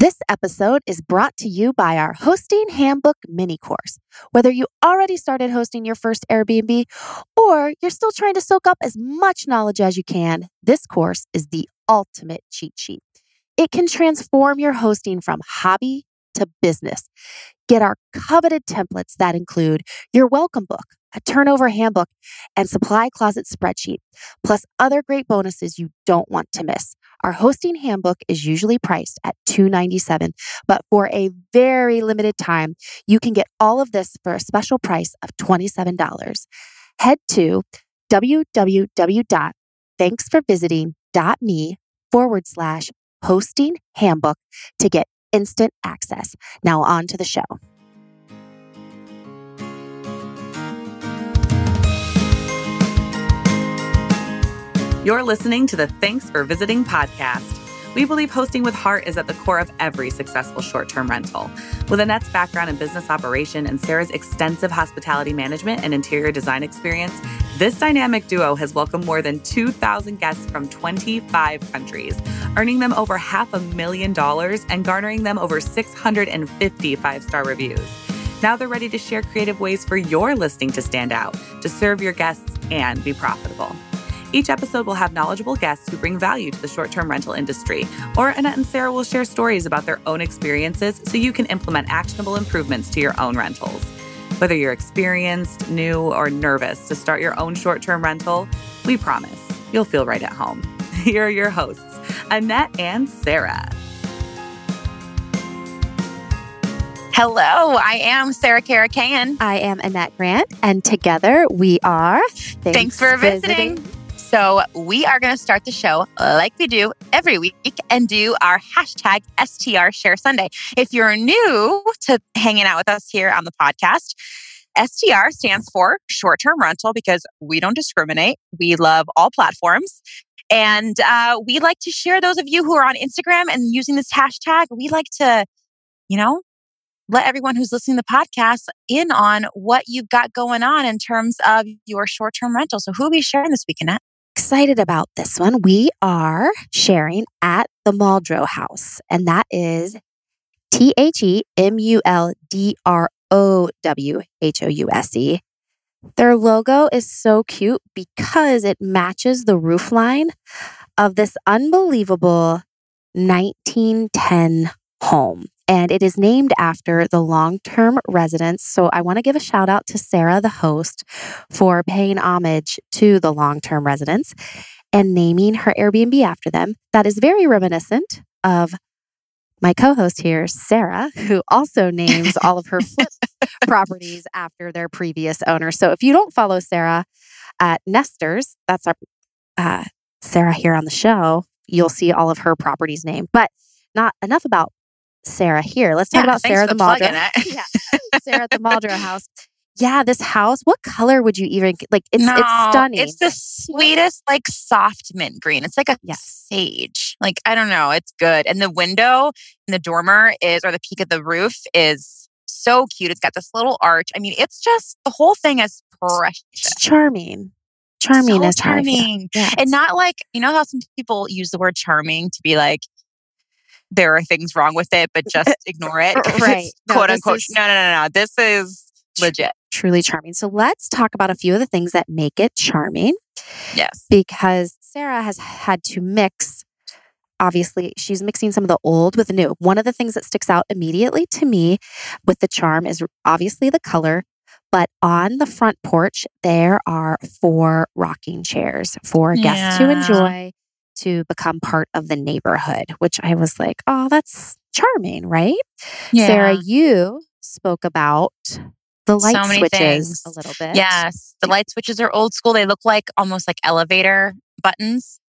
This episode is brought to you by our Hosting Handbook mini course. Whether you already started hosting your first Airbnb or you're still trying to soak up as much knowledge as you can, this course is the ultimate cheat sheet. It can transform your hosting from hobby to business. Get our coveted templates that include your welcome book, a turnover handbook, and supply closet spreadsheet, plus other great bonuses you don't want to miss. Our hosting handbook is usually priced at 297, but for a very limited time, you can get all of this for a special price of $27. Head to www.thanksforvisiting.me forward slash hosting handbook to get instant access. Now, on to the show. You're listening to the Thanks for Visiting podcast. We believe hosting with heart is at the core of every successful short term rental. With Annette's background in business operation and Sarah's extensive hospitality management and interior design experience, this dynamic duo has welcomed more than 2,000 guests from 25 countries, earning them over half a million dollars and garnering them over 650 five star reviews. Now they're ready to share creative ways for your listing to stand out, to serve your guests, and be profitable. Each episode will have knowledgeable guests who bring value to the short term rental industry, or Annette and Sarah will share stories about their own experiences so you can implement actionable improvements to your own rentals. Whether you're experienced, new, or nervous to start your own short term rental, we promise you'll feel right at home. Here are your hosts, Annette and Sarah. Hello, I am Sarah Karakaian. I am Annette Grant, and together we are Thanks, Thanks for visiting. visiting. So, we are going to start the show like we do every week and do our hashtag STR Share Sunday. If you're new to hanging out with us here on the podcast, STR stands for short term rental because we don't discriminate. We love all platforms. And uh, we like to share those of you who are on Instagram and using this hashtag. We like to, you know, let everyone who's listening to the podcast in on what you've got going on in terms of your short term rental. So, who will be sharing this weekend at? Excited about this one. We are sharing at the Muldrow House, and that is T H E M U L D R O W H O U S E. Their logo is so cute because it matches the roof line of this unbelievable 1910 home and it is named after the long term residents. So I want to give a shout out to Sarah, the host, for paying homage to the long term residents and naming her Airbnb after them. That is very reminiscent of my co host here, Sarah, who also names all of her flip properties after their previous owner. So if you don't follow Sarah at Nesters, that's our uh, Sarah here on the show, you'll see all of her properties named. But not enough about Sarah here. Let's talk yeah, about Sarah the Muldrow. yeah, Sarah at the Muldrow house. Yeah, this house. What color would you even like? It's no, it's stunning. It's the sweetest, like soft mint green. It's like a yes. sage. Like I don't know. It's good. And the window in the dormer is, or the peak of the roof is so cute. It's got this little arch. I mean, it's just the whole thing is precious. It's charming. Charming so is charming, and not like you know how some people use the word charming to be like there are things wrong with it, but just ignore it. right. No, quote unquote. Is, no, no, no, no. This is legit. Truly charming. So let's talk about a few of the things that make it charming. Yes. Because Sarah has had to mix obviously she's mixing some of the old with the new. One of the things that sticks out immediately to me with the charm is obviously the color, but on the front porch, there are four rocking chairs for yeah. guests to enjoy to become part of the neighborhood, which I was like, oh, that's charming, right? Yeah. Sarah, you spoke about the light so switches things. a little bit. Yes. The light switches are old school. They look like almost like elevator buttons.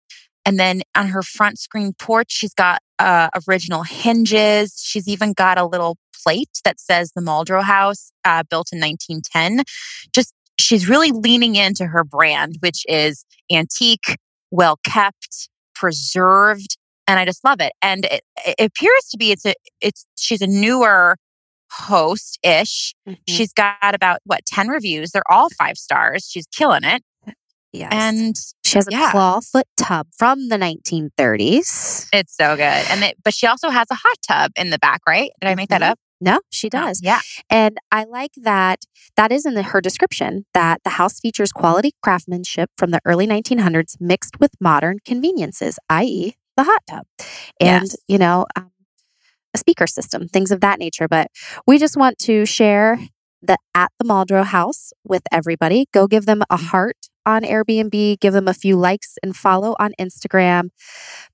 And then on her front screen porch, she's got uh, original hinges. She's even got a little plate that says the Muldrow House, uh, built in 1910. Just she's really leaning into her brand, which is antique, well kept, preserved and I just love it. And it, it appears to be it's a it's she's a newer host ish. Mm-hmm. She's got about what 10 reviews. They're all five stars. She's killing it. Yes. And she has a yeah. claw foot tub from the 1930s. it's so good. And it, but she also has a hot tub in the back, right? Did I make that Mhm. up? No, she does. Yeah. And I like that that is in the, her description that the house features quality craftsmanship from the early 1900s mixed with modern conveniences, i.e., the hot tub. And, Yes. you know, um, a speaker system, things of that nature. But we just want to share the at the Muldrow house with everybody. Go give them a heart on Airbnb, give them a few likes and follow on Instagram.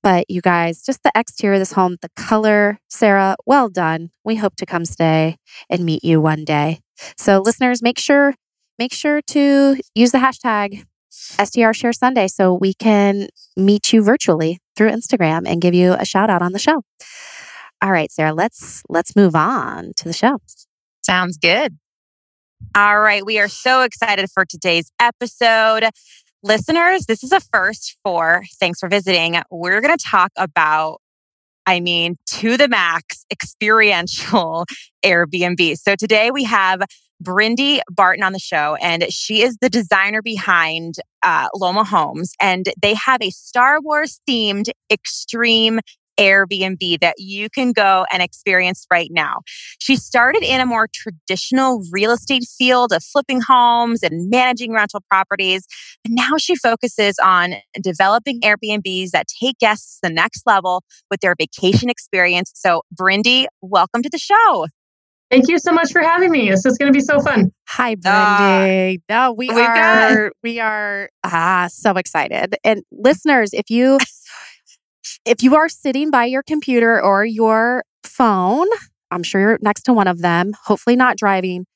But you guys, just the exterior of this home, the color, Sarah, well done. We hope to come stay and meet you one day. So listeners, make sure make sure to use the hashtag STR Share Sunday so we can meet you virtually through Instagram and give you a shout out on the show. All right, Sarah, let's let's move on to the show. Sounds good. All right. We are so excited for today's episode. Listeners, this is a first for Thanks for Visiting. We're going to talk about, I mean, to the max experiential Airbnb. So today we have Brindy Barton on the show, and she is the designer behind uh, Loma Homes. And they have a Star Wars themed extreme Airbnb that you can go and experience right now. She started in a more traditional real estate field of flipping homes and managing rental properties. But now she focuses on developing Airbnbs that take guests to the next level with their vacation experience. So, Brindy, welcome to the show. Thank you so much for having me. This is going to be so fun. Hi, Brindy. no, we we've got- are we are ah so excited. And listeners, if you if you are sitting by your computer or your phone, I'm sure you're next to one of them, hopefully not driving.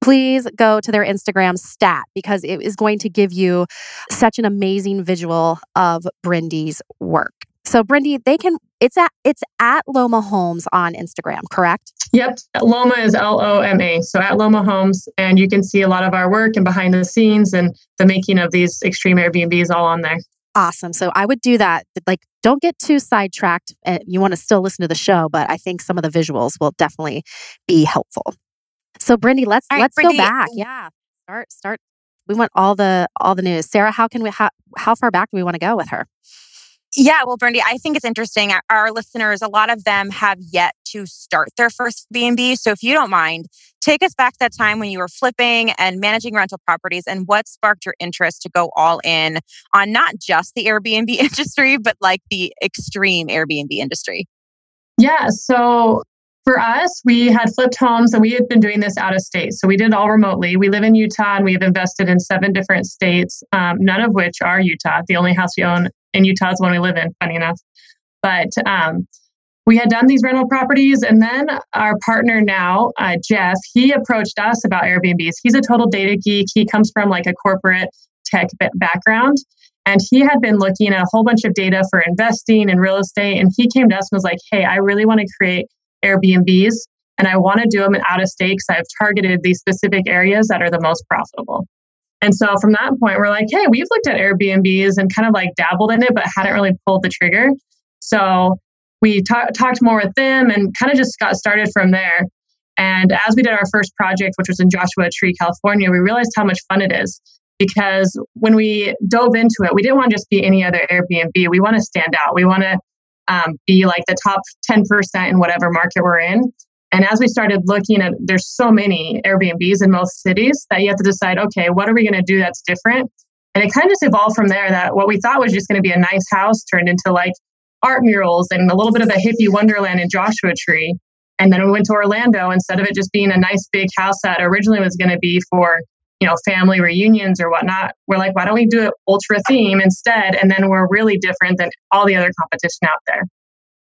Please go to their Instagram stat because it is going to give you such an amazing visual of Brindy's work. So Brindy, they can it's at it's at Loma Homes on Instagram, correct? Yep. Loma is L O M A. So at Loma Homes. And you can see a lot of our work and behind the scenes and the making of these extreme Airbnbs all on there. Awesome. So I would do that. Like, don't get too sidetracked. And you want to still listen to the show, but I think some of the visuals will definitely be helpful. So, Brindy, let's right, let's Brindy, go back. Yeah, start start. We want all the all the news. Sarah, how can we how how far back do we want to go with her? Yeah, well, Brandy, I think it's interesting. Our, listeners, a lot of them have yet to start their first B&B. So if you don't mind, take us back that time when you were flipping and managing rental properties and what sparked your interest to go all in on not just the Airbnb industry, but like the extreme Airbnb industry. Yeah. So for us, we had flipped homes and we had been doing this out of state. So we did it all remotely. We live in Utah and we've invested in seven different states, um, none of which are Utah. The only house we own in Utah is one we live in, funny enough. But um, we had done these rental properties. And then our partner now, uh, Jeff, he approached us about Airbnbs. He's a total data geek. He comes from like a corporate tech ba- background. And he had been looking at a whole bunch of data for investing in real estate. And he came to us and was like, hey, I really want to create Airbnbs and I want to do them out of state because I've targeted these specific areas that are the most profitable. And so from that point, we're like, hey, we've looked at Airbnbs and kind of like dabbled in it, but hadn't really pulled the trigger. So we ta- talked more with them and kind of just got started from there. And as we did our first project, which was in Joshua Tree, California, we realized how much fun it is because when we dove into it, we didn't want to just be any other Airbnb. We want to stand out. We want to um, be like the top 10% in whatever market we're in. And as we started looking at, there's so many Airbnbs in most cities that you have to decide, okay, what are we going to do that's different? And it kind of just evolved from there that what we thought was just going to be a nice house turned into like art murals and a little bit of a hippie wonderland in Joshua Tree. And then we went to Orlando instead of it just being a nice big house that originally was going to be for, you know, family reunions or whatnot. We're like, why don't we do it ultra theme instead? And then we're really different than all the other competition out there.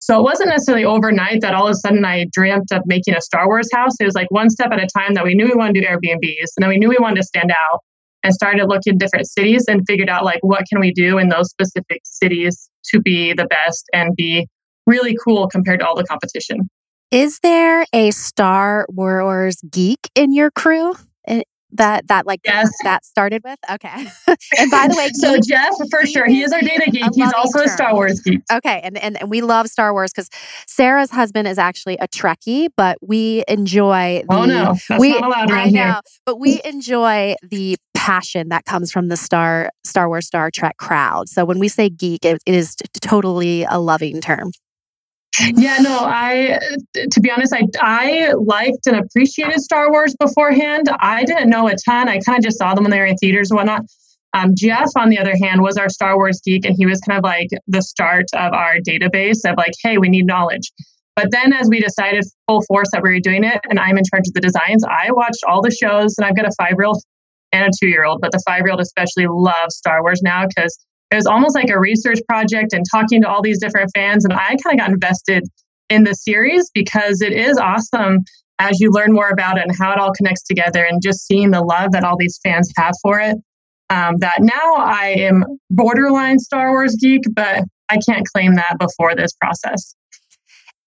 So it wasn't necessarily overnight that all of a sudden I dreamt of making a Star Wars house. It was like one step at a time that we knew we wanted to do Airbnbs and then we knew we wanted to stand out and started looking at different cities and figured out like what can we do in those specific cities to be the best and be really cool compared to all the competition. Is there a Star Wars geek in your crew that that like Yes. that started with? Okay. and by the way, So Jeff, for sure, he is our data geek. He's also a. Star Wars geek. Okay, and, and and we love Star Wars because Sarah's husband is actually a Trekkie, but we enjoy oh, the Oh no, that's we not allowed I around know, here. but we enjoy the passion that comes from the Star Star Wars Star Trek crowd. So when we say geek, it, it is t- totally a loving term. Yeah, no, I to be honest, I I liked and appreciated Star Wars beforehand. I didn't know a ton. I kind of just saw them when they were in theaters and whatnot. Um, Jeff, on the other hand, was our Star Wars geek, and he was kind of like the start of our database of like, hey, we need knowledge. But then, as we decided full force that we were doing it, and I'm in charge of the designs, I watched all the shows, and I've got a five year old and a two year old, but the five year old especially loves Star Wars now because it was almost like a research project and talking to all these different fans. And I kind of got invested in the series because it is awesome as you learn more about it and how it all connects together and just seeing the love that all these fans have for it. Um, that now I am borderline Star Wars geek, but I can't claim that before this process.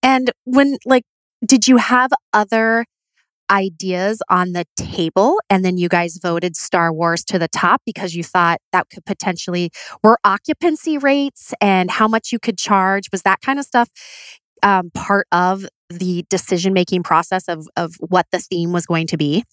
And when, like, did you have other ideas on the table and then you guys voted Star Wars to the top because you thought that could potentially were occupancy rates and how much you could charge was that kind of stuff um, part of the decision making process of of what the theme was going to be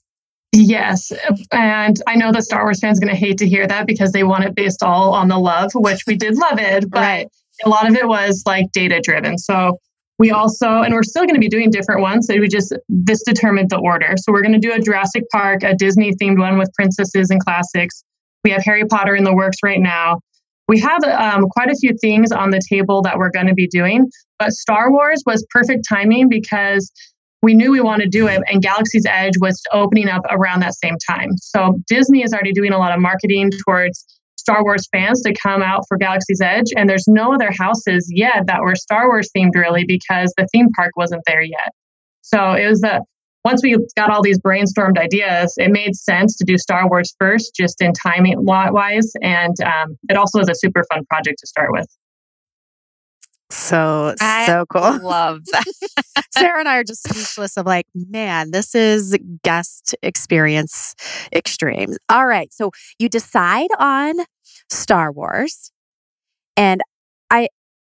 Yes. And I know the Star Wars fans going to hate to hear that because they want it based all on the love, which we did love it. But right. a lot of it was like data driven. So we also, and we're still going to be doing different ones. So we just, this determined the order. So we're going to do a Jurassic Park, a Disney themed one with princesses and classics. We have Harry Potter in the works right now. We have um, quite a few things on the table that we're going to be doing, but Star Wars was perfect timing because we knew we wanted to do it, and Galaxy's Edge was opening up around that same time. So Disney is already doing a lot of marketing towards Star Wars fans to come out for Galaxy's Edge. And there's no other houses yet that were Star Wars themed really because the theme park wasn't there yet. So it was the once we got all these brainstormed ideas, it made sense to do Star Wars first, just in timing wise. And um, it also is a super fun project to start with. So I so cool. Love that. Sarah and I are just speechless of like, man, this is guest experience extreme. All right. So you decide on Star Wars. And I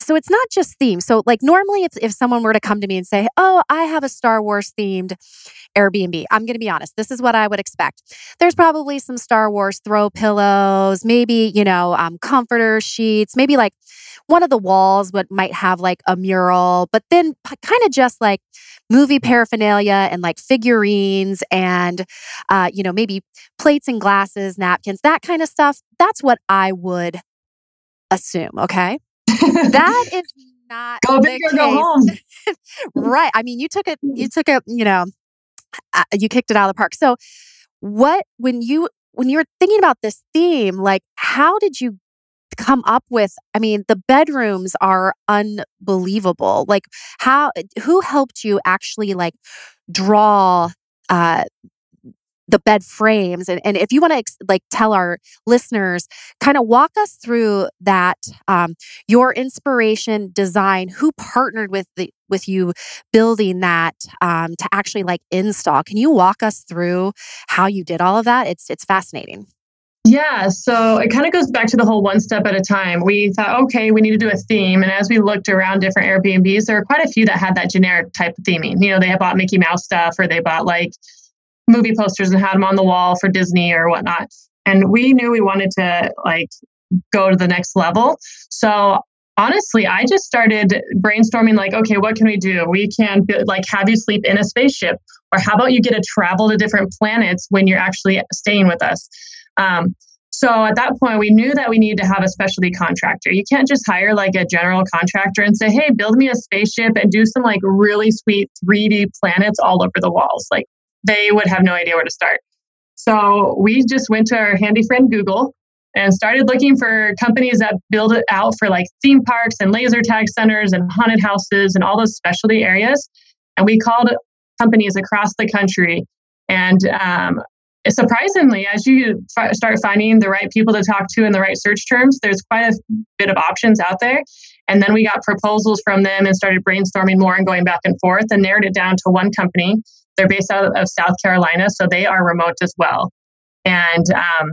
so it's not just theme. So like normally if if someone were to come to me and say, "Oh, I have a Star Wars themed Airbnb." I'm going to be honest. This is what I would expect. There's probably some Star Wars throw pillows, maybe, you know, um comforter sheets, maybe like one of the walls would might have like a mural, but then kind of just like movie paraphernalia and like figurines and uh, you know maybe plates and glasses, napkins, that kind of stuff. That's what I would assume. Okay, that is not go big or go home. right. I mean, you took it. You took it. You know, uh, you kicked it out of the park. So, what when you when you were thinking about this theme, like how did you come up with i mean the bedrooms are unbelievable like how who helped you actually like draw uh the bed frames and, and if you want to ex- like tell our listeners kind of walk us through that um, your inspiration design who partnered with the with you building that um, to actually like install can you walk us through how you did all of that it's it's fascinating yeah, so it kind of goes back to the whole one step at a time. We thought, okay, we need to do a theme. And as we looked around different Airbnbs, there were quite a few that had that generic type of theming. You know, they had bought Mickey Mouse stuff or they bought like movie posters and had them on the wall for Disney or whatnot. And we knew we wanted to like go to the next level. So honestly, I just started brainstorming like, okay, what can we do? We can like have you sleep in a spaceship, or how about you get to travel to different planets when you're actually staying with us? Um, so at that point, we knew that we needed to have a specialty contractor. You can't just hire like a general contractor and say, hey, build me a spaceship and do some like really sweet 3D planets all over the walls. Like they would have no idea where to start. So we just went to our handy friend Google and started looking for companies that build it out for like theme parks and laser tag centers and haunted houses and all those specialty areas. And we called companies across the country. And um, surprisingly, as you f- start finding the right people to talk to in the right search terms, there's quite a bit of options out there. And then we got proposals from them and started brainstorming more and going back and forth and narrowed it down to one company. They're based out of South Carolina, so they are remote as well. And um,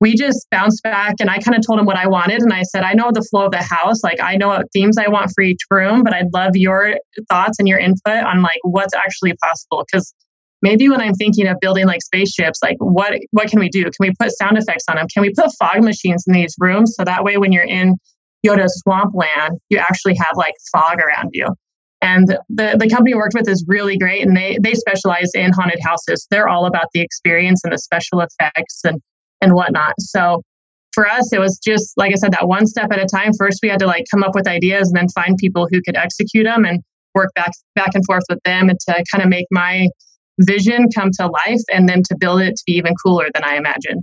we just bounced back and I kind of told them what I wanted. And I said, I know the flow of the house. Like, I know what themes I want for each room, but I'd love your thoughts and your input on like what's actually possible. Because maybe when I'm thinking of building like spaceships, like what what can we do? Can we put sound effects on them? Can we put fog machines in these rooms so that way when you're in Yoda's swampland, you actually have like fog around you. And the, the company we worked with is really great and they they specialize in haunted houses. They're all about the experience and the special effects and and whatnot. So for us, it was just like I said, that one step at a time. First, we had to like come up with ideas and then find people who could execute them and work back back and forth with them and to kind of make my vision come to life and then to build it to be even cooler than I imagined.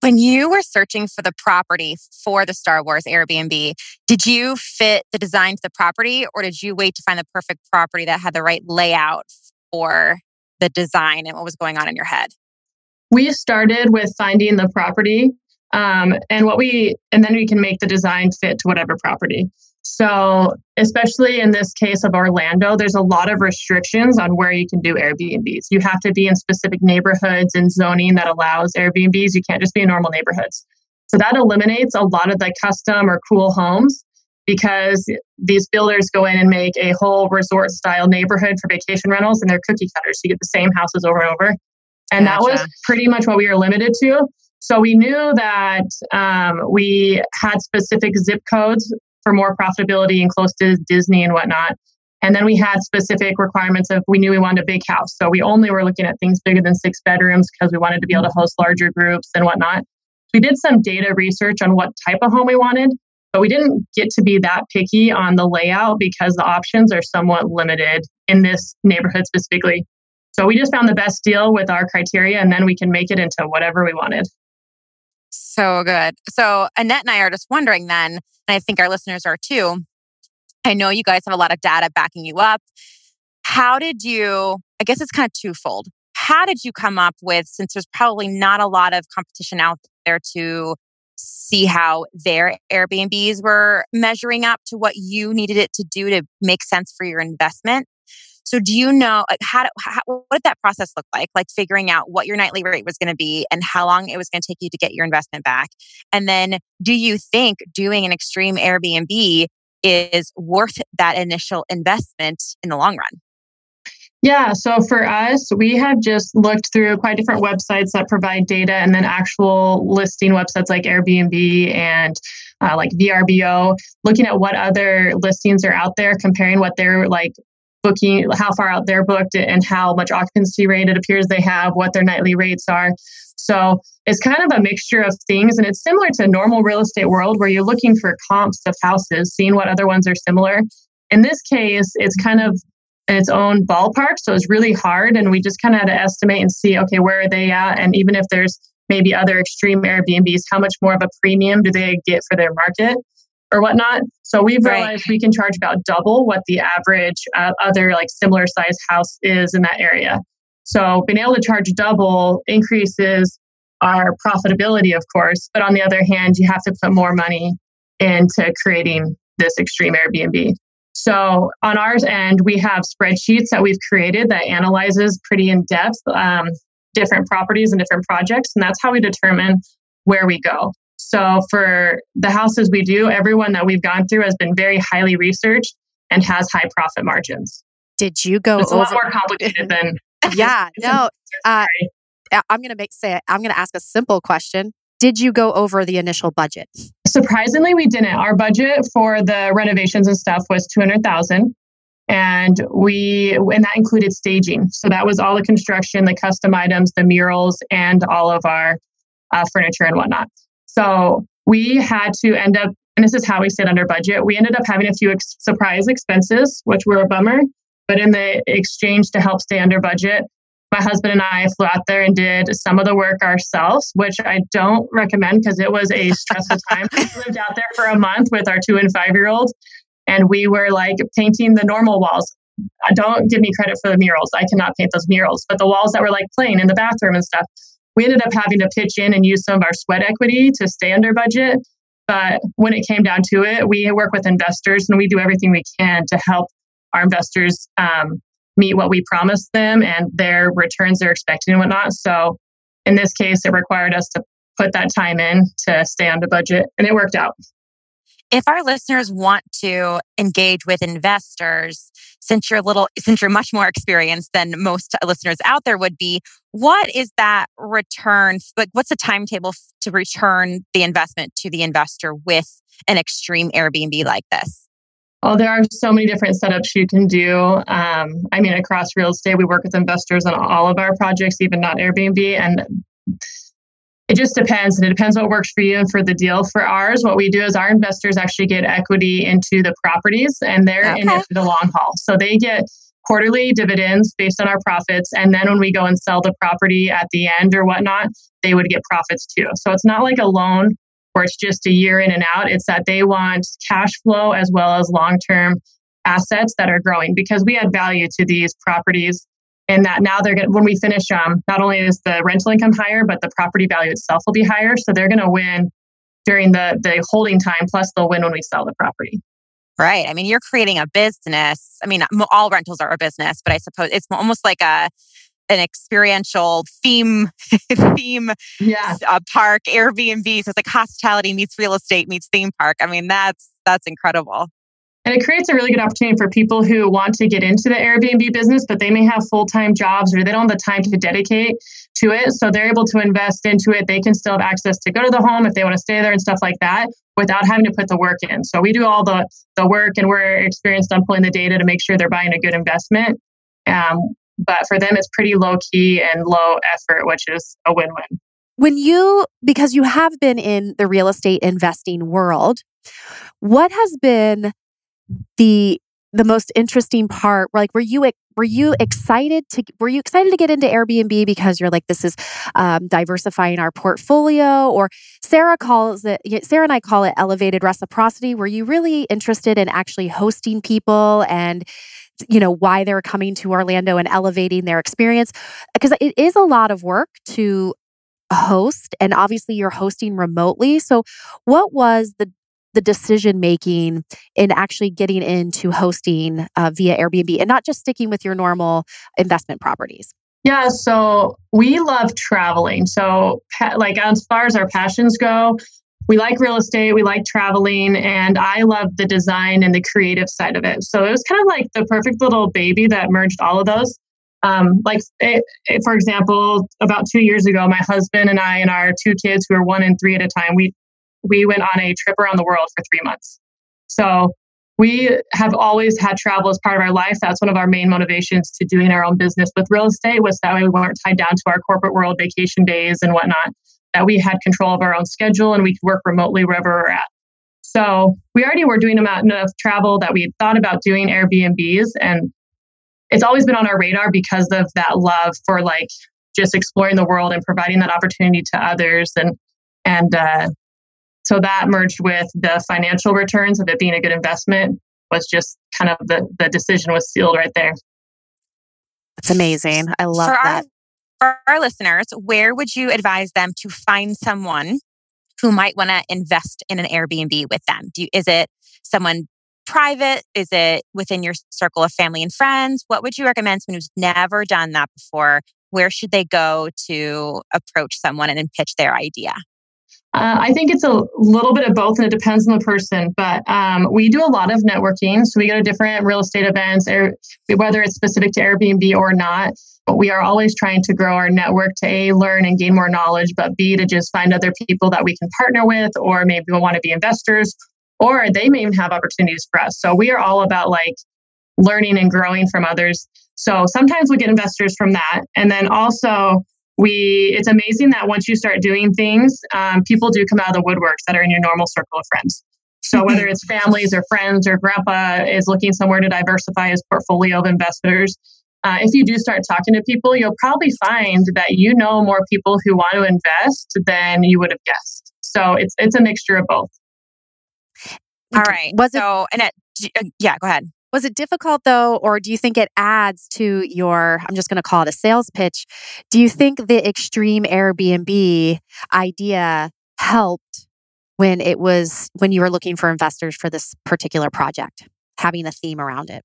When you were searching for the property for the Star Wars Airbnb, did you fit the design to the property or did you wait to find the perfect property that had the right layout for the design and what was going on in your head? We started with finding the property um, and what we, and then we can make the design fit to whatever property. So, especially in this case of Orlando, there's a lot of restrictions on where you can do Airbnbs. You have to be in specific neighborhoods and zoning that allows Airbnbs. You can't just be in normal neighborhoods. So, that eliminates a lot of the custom or cool homes because these builders go in and make a whole resort style neighborhood for vacation rentals and they're cookie cutters. So, you get the same houses over and over. And gotcha. that was pretty much what we were limited to. So we knew that um, we had specific zip codes for more profitability and close to Disney and whatnot. And then we had specific requirements of we knew we wanted a big house. So we only were looking at things bigger than six bedrooms because we wanted to be able to host larger groups and whatnot. We did some data research on what type of home we wanted, but we didn't get to be that picky on the layout because the options are somewhat limited in this neighborhood specifically. So we just found the best deal with our criteria and then we can make it into whatever we wanted. So good. So Annette and I are just wondering then, and I think our listeners are too. I know you guys have a lot of data backing you up. How did you, I guess it's kind of twofold. How did you come up with, since there's probably not a lot of competition out there to see how their Airbnbs were measuring up to what you needed it to do to make sense for your investment? So do you know like how, how what did that process look like? Like figuring out what your nightly rate was going to be and how long it was going to take you to get your investment back. And then do you think doing an extreme Airbnb is worth that initial investment in the long run? Yeah, so for us, we have just looked through quite different websites that provide data and then actual listing websites like Airbnb and uh, like VRBO, looking at what other listings are out there, comparing what they're like booking, how far out they're booked, and how much occupancy rate it appears they have, what their nightly rates are. So it's kind of a mixture of things, and it's similar to normal real estate world where you're looking for comps of houses, seeing what other ones are similar. In this case, it's kind of in its own ballpark, so it's really hard, and we just kind of had to estimate and see, okay, where are they at, and even if there's maybe other extreme Airbnbs, how much more of a premium do they get for their market? Or whatnot. So we've right. realized we can charge about double what the average uh, other like similar size house is in that area. So being able to charge double increases our profitability, of course. But on the other hand, you have to put more money into creating this extreme Airbnb. So on ours end, we have spreadsheets that we've created that analyzes pretty in depth um, different properties and different projects, and that's how we determine where we go. So for the houses we do, everyone that we've gone through has been very highly researched and has high profit margins. Did you go? It's over- a lot more complicated than. yeah, no. Uh, I'm going to make say I'm going to ask a simple question. Did you go over the initial budget? Surprisingly, we didn't. Our budget for the renovations and stuff was two hundred thousand, and we and that included staging. So that was all the construction, the custom items, the murals, and all of our uh, furniture and whatnot. So we had to end up, and this is how we stayed under budget. We ended up having a few ex- surprise expenses, which were a bummer. But in the exchange to help stay under budget, my husband and I flew out there and did some of the work ourselves, which I don't recommend because it was a stressful time. we lived out there for a month with our two and five year old, and we were like painting the normal walls. Don't give me credit for the murals. I cannot paint those murals, but the walls that were like plain in the bathroom and stuff, we ended up having to pitch in and use some of our sweat equity to stay under budget. But when it came down to it, we work with investors and we do everything we can to help our investors um, meet what we promised them and their returns they're expecting and whatnot. So in this case, it required us to put that time in to stay under budget and it worked out. If our listeners want to engage with investors, since you're little, since you're much more experienced than most listeners out there would be, what is that return? Like, what's the timetable to return the investment to the investor with an extreme Airbnb like this? Oh, there are so many different setups you can do. Um, I mean, across real estate, we work with investors on all of our projects, even not Airbnb. And it just depends. And it depends what works for you and for the deal. For ours, what we do is our investors actually get equity into the properties and they're okay. in it for the long haul. So they get quarterly dividends based on our profits. And then when we go and sell the property at the end or whatnot, they would get profits too. So it's not like a loan where it's just a year in and out. It's that they want cash flow as well as long term assets that are growing because we add value to these properties. And that now they're going when we finish um, not only is the rental income higher, but the property value itself will be higher. So they're going to win during the the holding time. Plus, they'll win when we sell the property. Right. I mean, you're creating a business. I mean, all rentals are a business, but I suppose it's almost like a an experiential theme theme yeah. uh, park Airbnb. So it's like hospitality meets real estate meets theme park. I mean, that's that's incredible. And it creates a really good opportunity for people who want to get into the Airbnb business, but they may have full time jobs or they don't have the time to dedicate to it. So they're able to invest into it. They can still have access to go to the home if they want to stay there and stuff like that without having to put the work in. So we do all the, the work and we're experienced on pulling the data to make sure they're buying a good investment. Um, but for them, it's pretty low key and low effort, which is a win win. When you, because you have been in the real estate investing world, what has been the the most interesting part like were you were you excited to were you excited to get into airbnb because you're like this is um, diversifying our portfolio? Or sarah calls it sarah and i call it elevated reciprocity. Were you really interested in actually hosting people and you know why they're coming to orlando and elevating their experience? Because it is a lot of work to host and obviously you're hosting remotely. So what was the the decision making in actually getting into hosting uh, via Airbnb and not just sticking with your normal investment properties? Yeah, so we love traveling. So, like, as far as our passions go, we like real estate, we like traveling, and I love the design and the creative side of it. So, it was kind of like the perfect little baby that merged all of those. Um, like, it, it, for example, about two years ago, my husband and I and our two kids, who are one and three at a time, we we went on a trip around the world for three months. So we have always had travel as part of our life. That's one of our main motivations to doing our own business with real estate was that way we weren't tied down to our corporate world vacation days and whatnot, that we had control of our own schedule and we could work remotely wherever we're at. So we already were doing enough travel that we thought about doing Airbnbs and it's always been on our radar because of that love for like just exploring the world and providing that opportunity to others and and uh, so that merged with the financial returns of it being a good investment was just kind of the, the decision was sealed right there. That's amazing. I love for that. Our, for our listeners, where would you advise them to find someone who might want to invest in an Airbnb with them? Do you, is it someone private? Is it within your circle of family and friends? What would you recommend someone who's never done that before? Where should they go to approach someone and pitch their idea? Uh, I think it's a little bit of both, and it depends on the person. But um, we do a lot of networking, so we go to different real estate events, whether it's specific to Airbnb or not. But we are always trying to grow our network to a learn and gain more knowledge, but b to just find other people that we can partner with, or maybe we want to be investors, or they may even have opportunities for us. So we are all about like learning and growing from others. So sometimes we get investors from that, and then also we it's amazing that once you start doing things um, people do come out of the woodworks that are in your normal circle of friends. So whether it's families or friends or grandpa is looking somewhere to diversify his portfolio of investors uh, if you do start talking to people you'll probably find that you know more people who want to invest than you would have guessed. So it's it's a mixture of both. All right. Was so it, and it, uh, yeah go ahead was it difficult though, or do you think it adds to your, I'm just going to call it a sales pitch? Do you think the extreme Airbnb idea helped when it was, when you were looking for investors for this particular project, having a theme around it?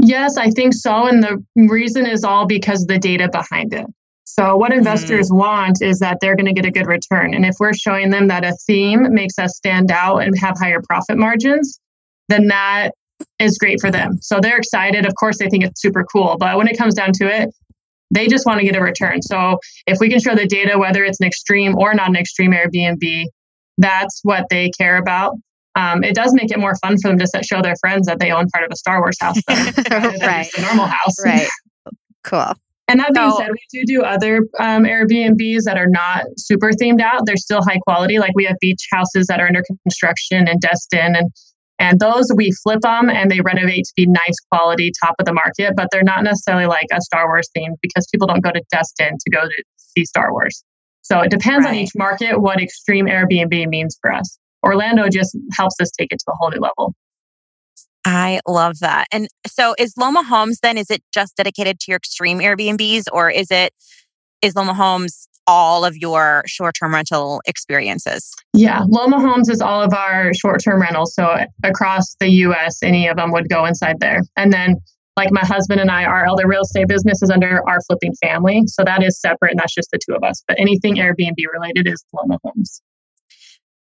Yes, I think so. And the reason is all because the data behind it. So, what investors mm. want is that they're going to get a good return. And if we're showing them that a theme makes us stand out and have higher profit margins, then that is great for them. So, they're excited. Of course, they think it's super cool. But when it comes down to it, they just want to get a return. So, if we can show the data, whether it's an extreme or not an extreme Airbnb, that's what they care about. Um, it does make it more fun for them to show their friends that they own part of a Star Wars house, right? A normal house, right? Cool. And that being so, said, we do do other um, Airbnbs that are not super themed out. They're still high quality. Like we have beach houses that are under construction in Destin, and and those we flip them and they renovate to be nice quality, top of the market. But they're not necessarily like a Star Wars theme because people don't go to Destin to go to see Star Wars. So it depends right. on each market what extreme Airbnb means for us. Orlando just helps us take it to a whole new level. I love that. And so is Loma Homes then, is it just dedicated to your extreme Airbnbs or is it, is Loma Homes all of your short term rental experiences? Yeah, Loma Homes is all of our short term rentals. So across the US, any of them would go inside there. And then, like my husband and I, our other real estate business is under our flipping family. So that is separate and that's just the two of us. But anything Airbnb related is Loma Homes.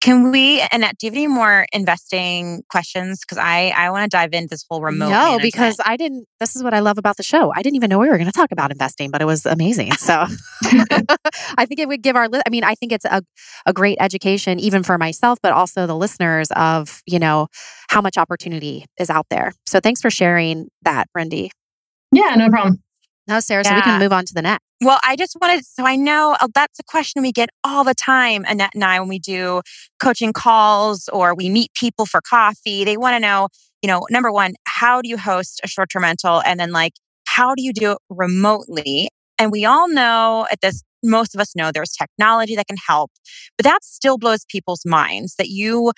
Can we, Annette, do you have any more investing questions? Because I, I want to dive into this whole remote. No, management. because I didn't, this is what I love about the show. I didn't even know we were going to talk about investing, but it was amazing. So I think it would give our, I mean, I think it's a, a great education, even for myself, but also the listeners of, you know, how much opportunity is out there. So thanks for sharing that, Brendy. Yeah, no problem. No, Sarah, yeah. so we can move on to the next. Well, I just wanted, so I know uh, that's a question we get all the time, Annette and I, when we do coaching calls or we meet people for coffee. They want to know, you know, number one, how do you host a short term rental? And then, like, how do you do it remotely? And we all know at this, most of us know there's technology that can help, but that still blows people's minds that you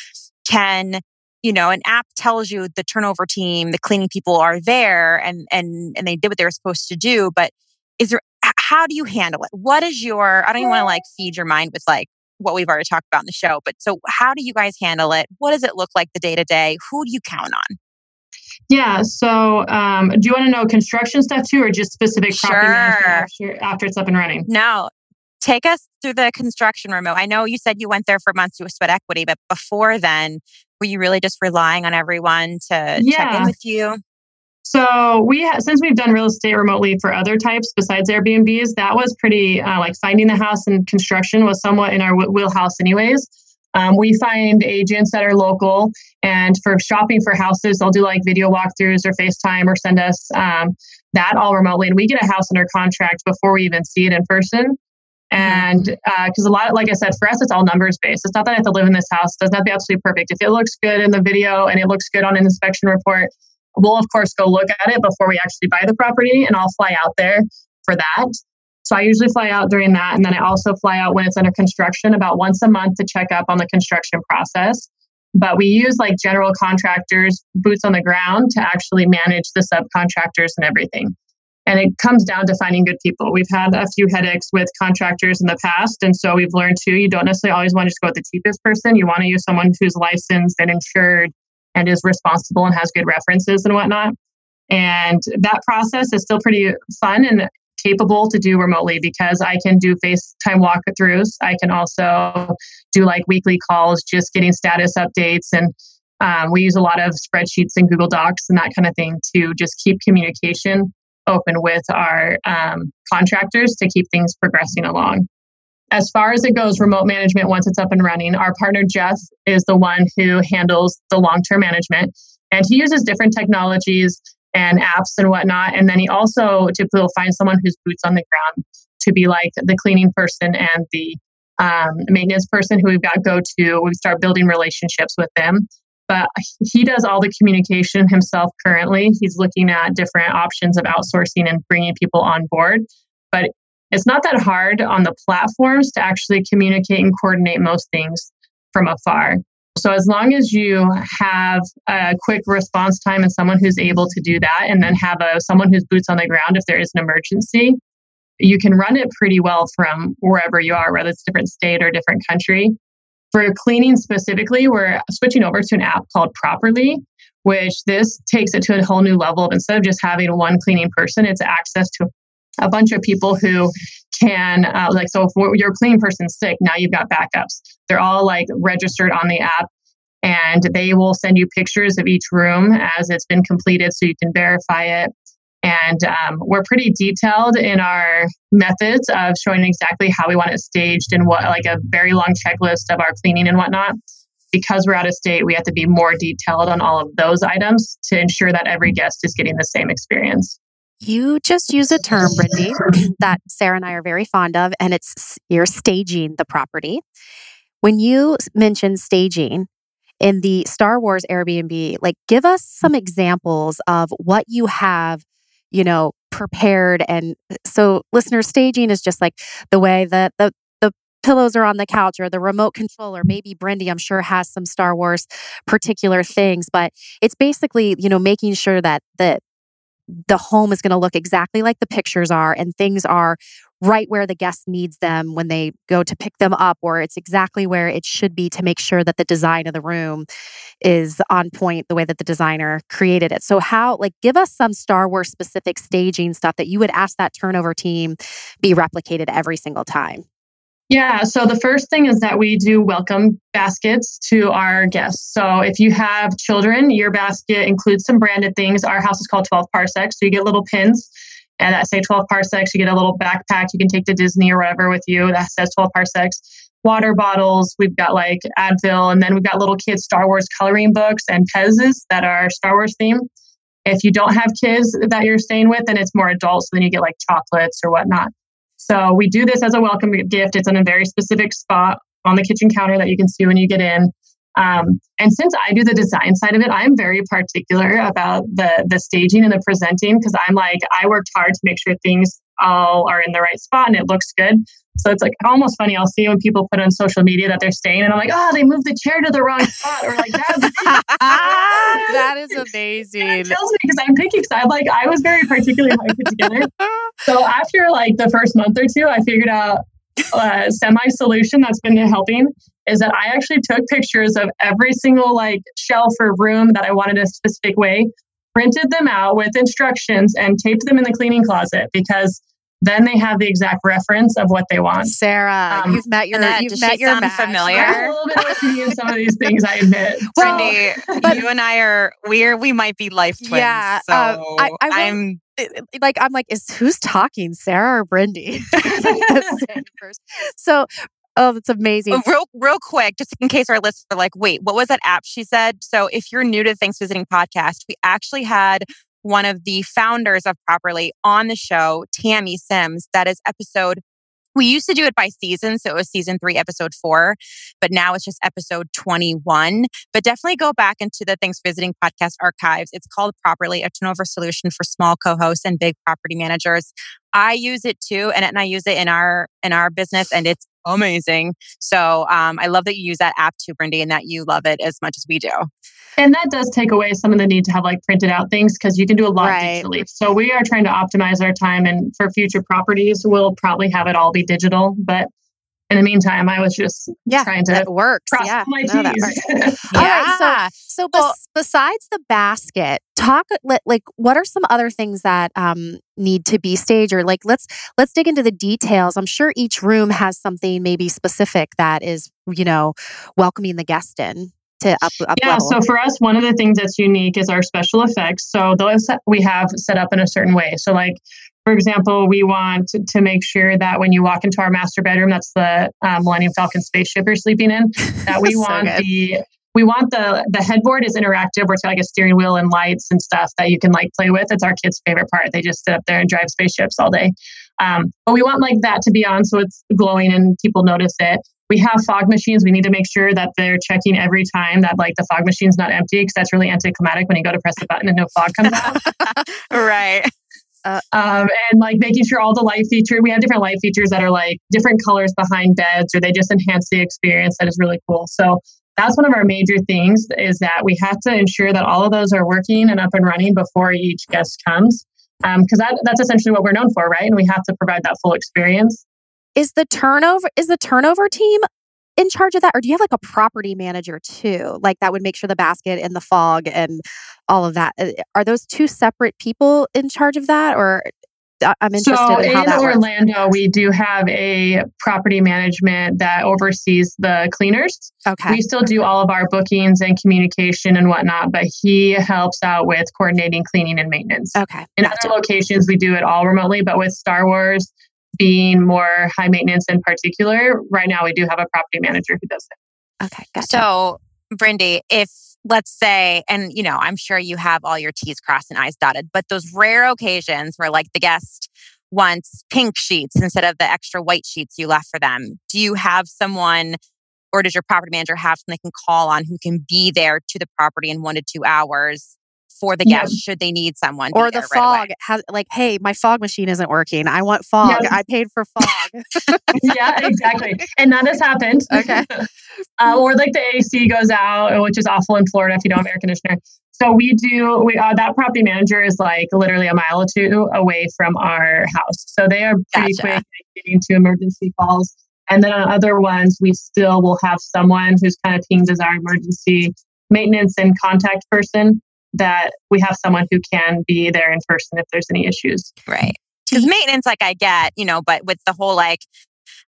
can you know, an app tells you the turnover team, the cleaning people are there and and and they did what they were supposed to do. But is there how do you handle it? What is your I don't even want to like feed your mind with like what we've already talked about in the show, but so how do you guys handle it? What does it look like the day to day? Who do you count on? Yeah. So, um, do you want to know construction stuff too, or just specific property sure. after, after it's up and running? No, take us through the construction remote. I know you said you went there for months to sweat equity, but before then, were you really just relying on everyone to yeah. check in with you? So we ha- since we've done real estate remotely for other types besides Airbnbs, that was pretty uh, like finding the house and construction was somewhat in our wheelhouse, anyways. Um, we find agents that are local, and for shopping for houses, they'll do like video walkthroughs or FaceTime or send us um, that all remotely, and we get a house under contract before we even see it in person. And because uh, a lot, like I said, for us, it's all numbers based. It's not that I have to live in this house. It doesn't have to be absolutely perfect. If it looks good in the video and it looks good on an inspection report, we'll of course go look at it before we actually buy the property, and I'll fly out there for that. So I usually fly out during that, and then I also fly out when it's under construction about once a month to check up on the construction process. But we use like general contractors, boots on the ground, to actually manage the subcontractors and everything. And it comes down to finding good people. We've had a few headaches with contractors in the past. And so we've learned too, you don't necessarily always want to just go with the cheapest person. You want to use someone who's licensed and insured and is responsible and has good references and whatnot. And that process is still pretty fun and capable to do remotely because I can do FaceTime walkthroughs. I can also do like weekly calls, just getting status updates. And um, we use a lot of spreadsheets and Google Docs and that kind of thing to just keep communication open with our um, contractors to keep things progressing along. As far as it goes, remote management, once it's up and running, our partner Jeff is the one who handles the long term management. And he uses different technologies and apps and whatnot. And then he also typically will find someone who's boots on the ground to be like the cleaning person and the um, maintenance person who we've got go to. We start building relationships with them but he does all the communication himself currently. He's looking at different options of outsourcing and bringing people on board. But it's not that hard on the platforms to actually communicate and coordinate most things from afar. So, as long as you have a quick response time and someone who's able to do that, and then have a, someone who's boots on the ground if there is an emergency, you can run it pretty well from wherever you are, whether it's different state or different country. For cleaning specifically, we're switching over to an app called Properly, which this takes it to a whole new level. of Instead of just having one cleaning person, it's access to a bunch of people who can uh, like so if your clean person's sick now you've got backups they're all like registered on the app and they will send you pictures of each room as it's been completed so you can verify it and um, we're pretty detailed in our methods of showing exactly how we want it staged and what like a very long checklist of our cleaning and whatnot because we're out of state we have to be more detailed on all of those items to ensure that every guest is getting the same experience you just use a term, Brindy, that Sarah and I are very fond of, and it's you're staging the property. When you mention staging in the Star Wars Airbnb, like give us some examples of what you have, you know, prepared. And uh, so, listener, staging is just like the way that the the pillows are on the couch or the remote controller. Maybe Brindy, I'm sure, has some Star Wars particular things, but it's basically, you know, making sure that the the home is going to look exactly like the pictures are and things are right where the guest needs them when they go to pick them up or it's exactly where it should be to make sure that the design of the room is on point the way that the designer created it. So how like give us some Star Wars specific staging stuff that you would ask that turnover team be replicated every single time. Yeah, so the first thing is that we do welcome baskets to our guests. So if you have children, your basket includes some branded things. Our house is called 12 Parsecs, so you get little pins and that say 12 parsecs. You get a little backpack you can take to Disney or whatever with you that says 12 parsecs. Water bottles, we've got like Advil, and then we've got little kids Star Wars coloring books and Pez's that are Star Wars themed. If you don't have kids that you're staying with, then it's more adults, so then you get like chocolates or whatnot. So we do this as a welcome gift. It's in a very specific spot on the kitchen counter that you can see when you get in. Um, and since I do the design side of it, I'm very particular about the the staging and the presenting because I'm like I worked hard to make sure things all are in the right spot and it looks good. So it's like almost funny. I'll see when people put on social media that they're staying, and I'm like, oh, they moved the chair to the wrong spot, or like that. is amazing. And it kills me because I'm picky. Because I like I was very particular how I put together. So after like the first month or two, I figured out a semi solution that's been helping is that I actually took pictures of every single like shelf or room that I wanted a specific way, printed them out with instructions, and taped them in the cleaning closet because then they have the exact reference of what they want. Sarah, um, you've met your that, you've met your match. familiar. a little bit with me in some of these things, I admit. Well, Brindy, but, you and I are we're we might be life twins. Yeah, so uh, I, I am like I'm like, is who's talking, Sarah or Brindy? so Oh, that's amazing. Oh, real, real quick, just in case our listeners are like, wait, what was that app she said? So if you're new to Thanks Visiting podcast, we actually had one of the founders of Properly on the show, Tammy Sims. That is episode we used to do it by season. So it was season three, episode four, but now it's just episode 21. But definitely go back into the Thanks Visiting podcast archives. It's called Properly, a turnover solution for small co-hosts and big property managers. I use it too, and, and I use it in our in our business, and it's amazing. So um, I love that you use that app too, Brindy, and that you love it as much as we do. And that does take away some of the need to have like printed out things because you can do a lot right. digitally. So we are trying to optimize our time, and for future properties, we'll probably have it all be digital. But in the meantime, I was just yeah, trying to that works. Cross yeah, my no, yeah. All right, so so well, bes- besides the basket, talk like what are some other things that um, need to be staged or like let's let's dig into the details. I'm sure each room has something maybe specific that is you know welcoming the guest in to up, up yeah level. so for us one of the things that's unique is our special effects. So those we have set up in a certain way. So like for example, we want to make sure that when you walk into our master bedroom, that's the um, Millennium Falcon spaceship you're sleeping in, that we want so the we want the the headboard is interactive where it's got like a steering wheel and lights and stuff that you can like play with. It's our kids favorite part. They just sit up there and drive spaceships all day. Um, but we want like that to be on so it's glowing and people notice it we have fog machines. We need to make sure that they're checking every time that like the fog machine's not empty because that's really anticlimactic when you go to press the button and no fog comes out. Right. Uh, um, and like making sure all the light feature we have different light features that are like different colors behind beds or they just enhance the experience. That is really cool. So that's one of our major things is that we have to ensure that all of those are working and up and running before each guest comes because um, that, that's essentially what we're known for right? And we have to provide that full experience is the turnover is the turnover team in charge of that or do you have like a property manager too like that would make sure the basket and the fog and all of that uh, are those two separate people in charge of that or I'm interested so in how in that works. Orlando, we do have a property management that oversees the cleaners. Okay. We still do all of our bookings and communication and whatnot, but he helps out with coordinating cleaning and maintenance. okay. In gotcha. other locations, we do it all remotely, but with Star Wars being more high maintenance in particular, right now we do have a property manager who does it. Okay. Gotcha. So, Brindy, if let's say, and you know, I'm sure you have all your T's crossed and I's dotted, but those rare occasions where like the guest wants pink sheets instead of the extra white sheets you left for them, do you have someone or does your property manager have someone they can call on who can be there to the property in one to two hours for the Yeah. guest should they need someone? or the there right fog has like, hey, my fog machine isn't working. I want fog. Yeah. I paid for fog. yeah, exactly. And that has happened. Okay. uh, or like the AC goes out, which is awful in Florida if you don't have air conditioner. So we do. We uh, that property manager is like literally a mile or two away from our house, so they are pretty Gotcha. quick at getting to emergency calls. And then on other ones, we still will have someone who's kind of pinged as our emergency maintenance and contact person. That we have someone who can be there in person if there's any issues. Right. Because maintenance, like I get, you know, but with the whole like,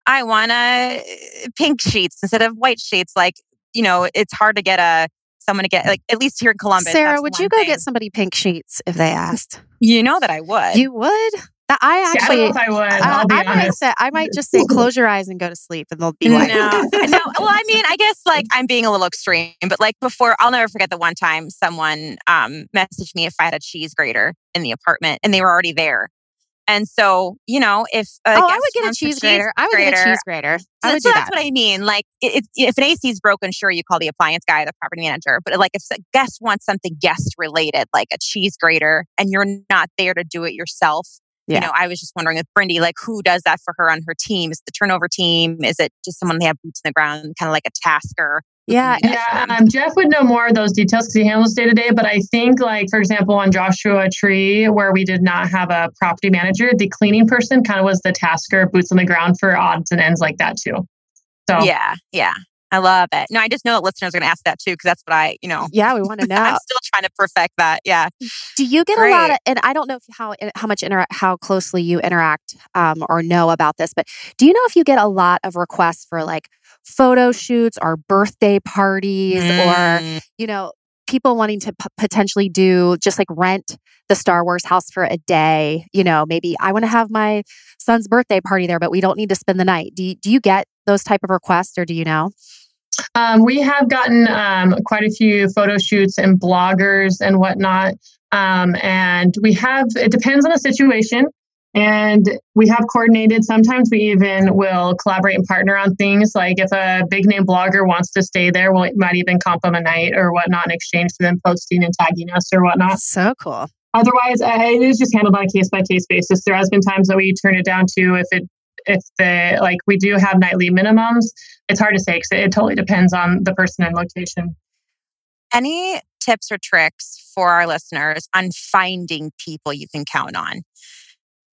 I want to uh, pink sheets instead of white sheets, like, you know, it's hard to get a someone to get like at least here in Columbus. Sarah, would you go thing. get somebody pink sheets if they asked? You know that I would. You would? I Yeah, I actually. know if I would. uh, I might say I might just say close your eyes and go to sleep, and they'll be no, like, no. Well, I mean, I guess like I'm being a little extreme, but like before, I'll never forget the one time someone um, messaged me if I had a cheese grater in the apartment, and they were already there. And so, you know, if a "Oh, I would get a cheese grater. I would get a cheese grater. I So, would so do that's that." what I mean. Like, it, if an AC is broken, sure, you call the appliance guy, the property manager. But like, if a guest wants something guest related, like a cheese grater, and you're not there to do it yourself, Yeah. you know, I was just wondering with Brindy, like, who does that for her on her team? Is it the turnover team? Is it just someone they have boots in the ground, kind of like a tasker? Yeah, Yeah, um, Jeff would know more of those details because he handles day to day. But I think, like for example, on Joshua Tree, where we did not have a property manager, the cleaning person kind of was the tasker, boots on the ground for odds and ends like that too. So Yeah, yeah. I love it. No, I just know that listeners are going to ask that too, because that's what I, you know, yeah, we want to know. I'm still trying to perfect that. Yeah. Do you get a lot of, and I don't know if how how much intera- how closely you interact um, or know about this, but do you know if you get a lot of requests for like photo shoots or birthday parties or Mm. you know people wanting to p- potentially do just like rent the Star Wars house for a day? You know, maybe I want to have my son's birthday party there, but we don't need to spend the night. Do you, do you get those type of requests, or do you know? um, we have gotten um, quite a few photo shoots and bloggers and whatnot. Um, and we have, it depends on the situation. And we have coordinated. Sometimes we even will collaborate and partner on things. Like if a big name blogger wants to stay there, we might even comp them a night or whatnot in exchange for them posting and tagging us or whatnot. So cool. Otherwise, uh, it is just handled on a case by case basis. There has been times that we turn it down to if it if the like we do have nightly minimums. It's hard to say because it, it totally depends on the person and location. Any tips or tricks for our listeners on finding people you can count on?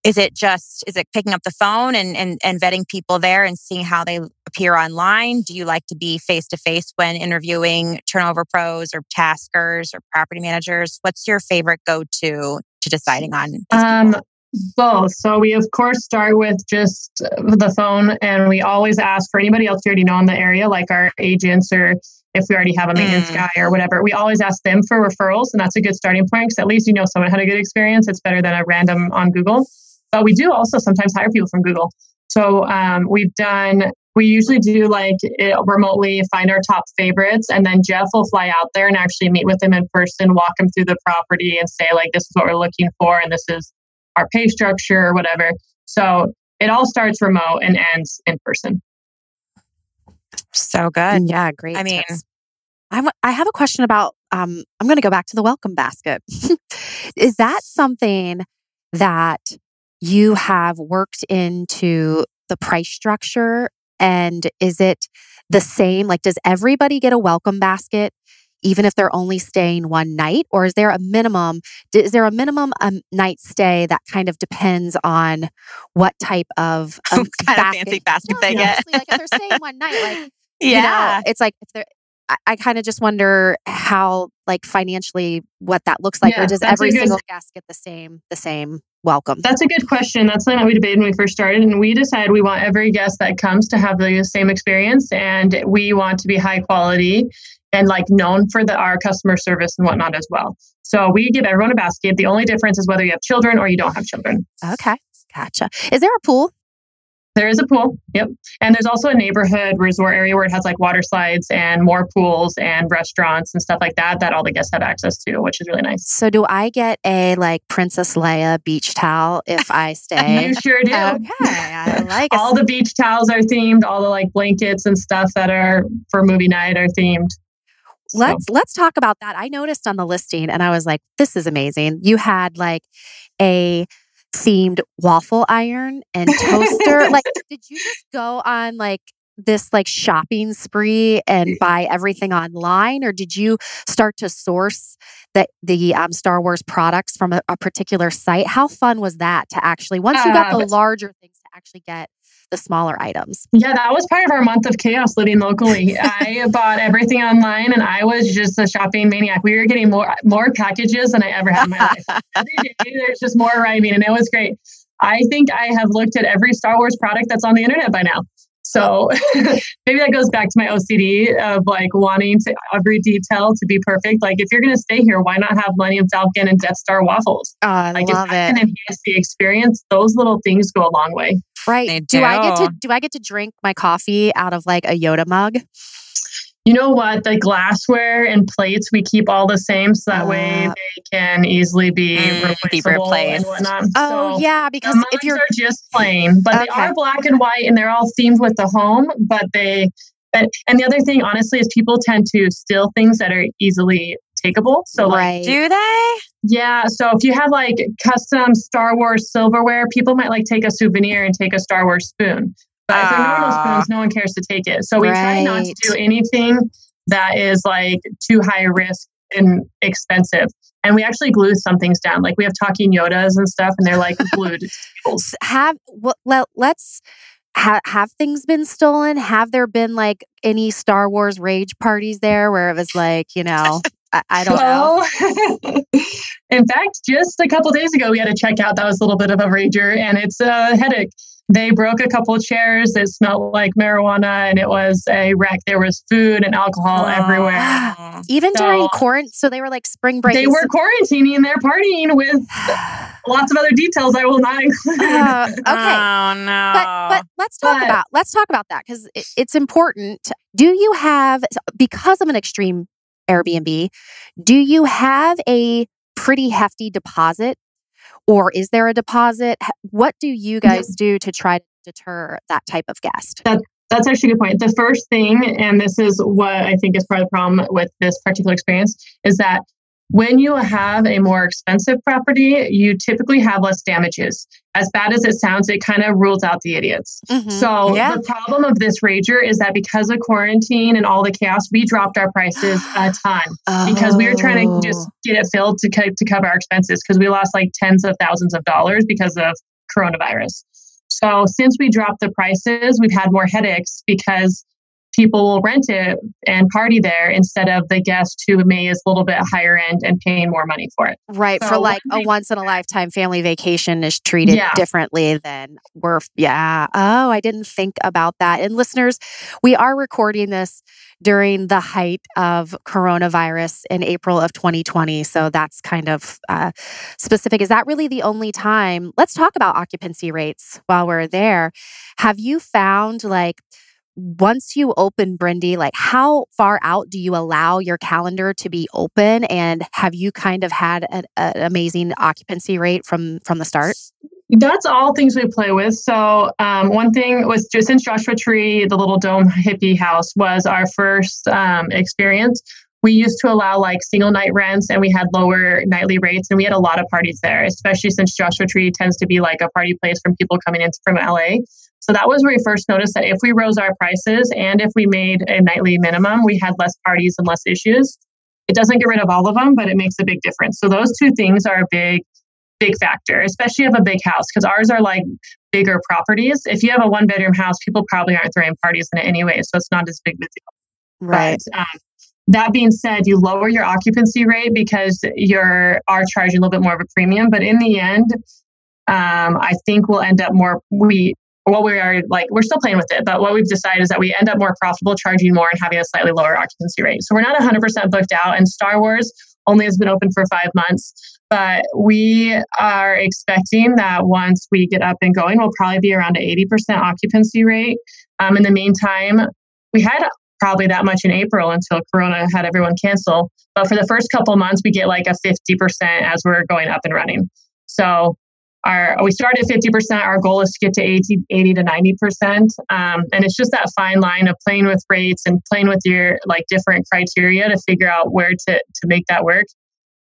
Is it just, is it picking up the phone and, and, and vetting people there and seeing how they appear online? Do you like to be face to face when interviewing turnover pros or taskers or property managers? What's your favorite go to to deciding on? Um, people? Both. So we of course start with just the phone, and we always ask for anybody else you already know in the area, like our agents or if we already have a maintenance Mm. guy or whatever. We always ask them for referrals, and that's a good starting point because at least you know someone had a good experience. It's better than a random on Google. But we do also sometimes hire people from Google. So um, we've done. We usually do like it remotely find our top favorites, and then Jeff will fly out there and actually meet with them in person, walk them through the property, and say like, "This is what we're looking for, and this is our pay structure or whatever." So it all starts remote and ends in person. so good. Yeah, great. I mean- tips. I wa- I have a question about. Um, I'm going to go back to the welcome basket. Is that something that you have worked into the price structure, and is it the same? Like, does everybody get a welcome basket, even if they're only staying one night, or is there a minimum? Is there a minimum um, night stay that kind of depends on what type of um, What kind of fancy basket No, they get. honestly, like if they're staying one night, like Yeah. you know, it's like if they're I, I kind of just wonder how, like, financially, what that looks like, Yeah, or does every good- single guest get the same, the same welcome? That's a good question. That's something that we debated when we first started, and we decided we want every guest that comes to have the same experience, and we want to be high quality and like known for the, our customer service and whatnot as well. So we give everyone a basket. The only difference is whether you have children or you don't have children. Okay, gotcha. Is there a pool? There is a pool. Yep. And there's also a neighborhood resort area where it has like water slides and more pools and restaurants and stuff like that that all the guests have access to, which is really nice. So, do I get a like Princess Leia beach towel if I stay? You sure do. Okay, I like all the beach towels are themed, all the like blankets and stuff that are for movie night are themed. Let's let's talk about that. I noticed on the listing and I was like, this is amazing. You had like a themed waffle iron and toaster. like did you just go on like this like shopping spree and buy everything online or did you start to source the the um, Star Wars products from a, a particular site? How fun was that to actually once you got Uh, the larger things to actually get the smaller items? yeah, that was part of our month of chaos living locally. I bought everything online and I was just a shopping maniac. We were getting more more packages than I ever had in my life. Every day there's just more arriving and it was great. I think I have looked at every Star Wars product that's on the internet by now. So maybe that goes back to my OCD of like wanting to every detail to be perfect. Like if you're going to stay here, why not have Millennium Falcon and Death Star waffles? Oh, I Like love if that it. can enhance the experience, those little things go a long way. Right. They do I get to do. do I get to drink my coffee out of like a Yoda mug? You know what? The glassware and plates we keep all the same, so that way Uh, they can easily be Mm, be replaceable replaced. and whatnot. Oh So yeah, because mugs if you're are just plain, but they are black and white, and they're all themed with the home. But they, but, and the other thing, honestly, is people tend to steal things that are easily takeable. So like Do they? Yeah. So if you have like custom Star Wars silverware, people might like take a souvenir and take a Star Wars spoon. But if they're normal Ah. spoons, no one cares to take it. So we try not to do anything that is like too high risk and expensive. And we actually glue some things down. Like we have talking Yodas and stuff, and they're like glued. to tables. S- have well, let, let's ha- have things been stolen? Have there been like any Star Wars rage parties there where it was like you know I, I don't know. In fact, just a couple days ago, we had a checkout that was a little bit of a rager, and it's a headache. They broke a couple chairs. It smelled like marijuana, and it was a wreck. There was food and alcohol everywhere. Oh. Even during So- quarantine, so they were like spring break. They were quarantining. They're partying with lots of other details I will not include. Uh, okay. Oh no. but but let's talk But- about let's talk about that because it, it's important. Do you have because of an extreme Airbnb? Do you have a pretty hefty deposit, or is there a deposit? What do you guys do to try to deter that type of guest? That's actually a good point. The first thing, and this is what I think is part of the problem with this particular experience, is that when you have a more expensive property, you typically have less damages. As bad as it sounds, it kind of rules out the idiots. Mhm. So Yeah. the problem of this rager is that because of quarantine and all the chaos, we dropped our prices a ton because we were trying Oh. to just get it filled to co- to cover our expenses because we lost like tens of thousands of dollars because of coronavirus. So since we dropped the prices, we've had more headaches because people will rent it and party there instead of the guest who may is a little bit higher end and paying more money for it. Right. for like a once in a lifetime family vacation is treated Yeah. differently than we're, yeah. Oh, I didn't think about that. And listeners, we are recording this during the height of coronavirus in April of 2020. So that's kind of uh, specific. Is that really the only time? Let's talk about occupancy rates while we're there. Have you found like, once you open Brindy, like how far out do you allow your calendar to be open? And have you kind of had an, an amazing occupancy rate from from the start? That's all things we play with. So um, one thing was just since Joshua Tree, the little dome hippie house was our first um, experience. We used to allow like single night rents and we had lower nightly rates and we had a lot of parties there, especially since Joshua Tree tends to be like a party place from people coming in from LA. So that was where we first noticed that if we rose our prices and if we made a nightly minimum, we had less parties and less issues. It doesn't get rid of all of them, but it makes a big difference. So those two things are a big big factor, especially if a big house, because ours are like bigger properties. If you have a one bedroom house, people probably aren't throwing parties in it anyway, so it's not as big of a deal. But, um, that being said, you lower your occupancy rate because you are are charging a little bit more of a premium. But in the end, um, I think we'll end up more. We what we are like, we're still playing with it, but what we've decided is that we end up more profitable, charging more and having a slightly lower occupancy rate. So we're not 100% booked out. And Star Wars only has been open for five months. But we are expecting that once we get up and going, we'll probably be around an 80% occupancy rate. Um, in the meantime, we had probably that much in April until Corona had everyone cancel. But for the first couple months, we get like a 50% as we're going up and running. So our we start at 50%. Our goal is to get to 80, 80 to 90%. Um, and it's just that fine line of playing with rates and playing with your like different criteria to figure out where to, to make that work.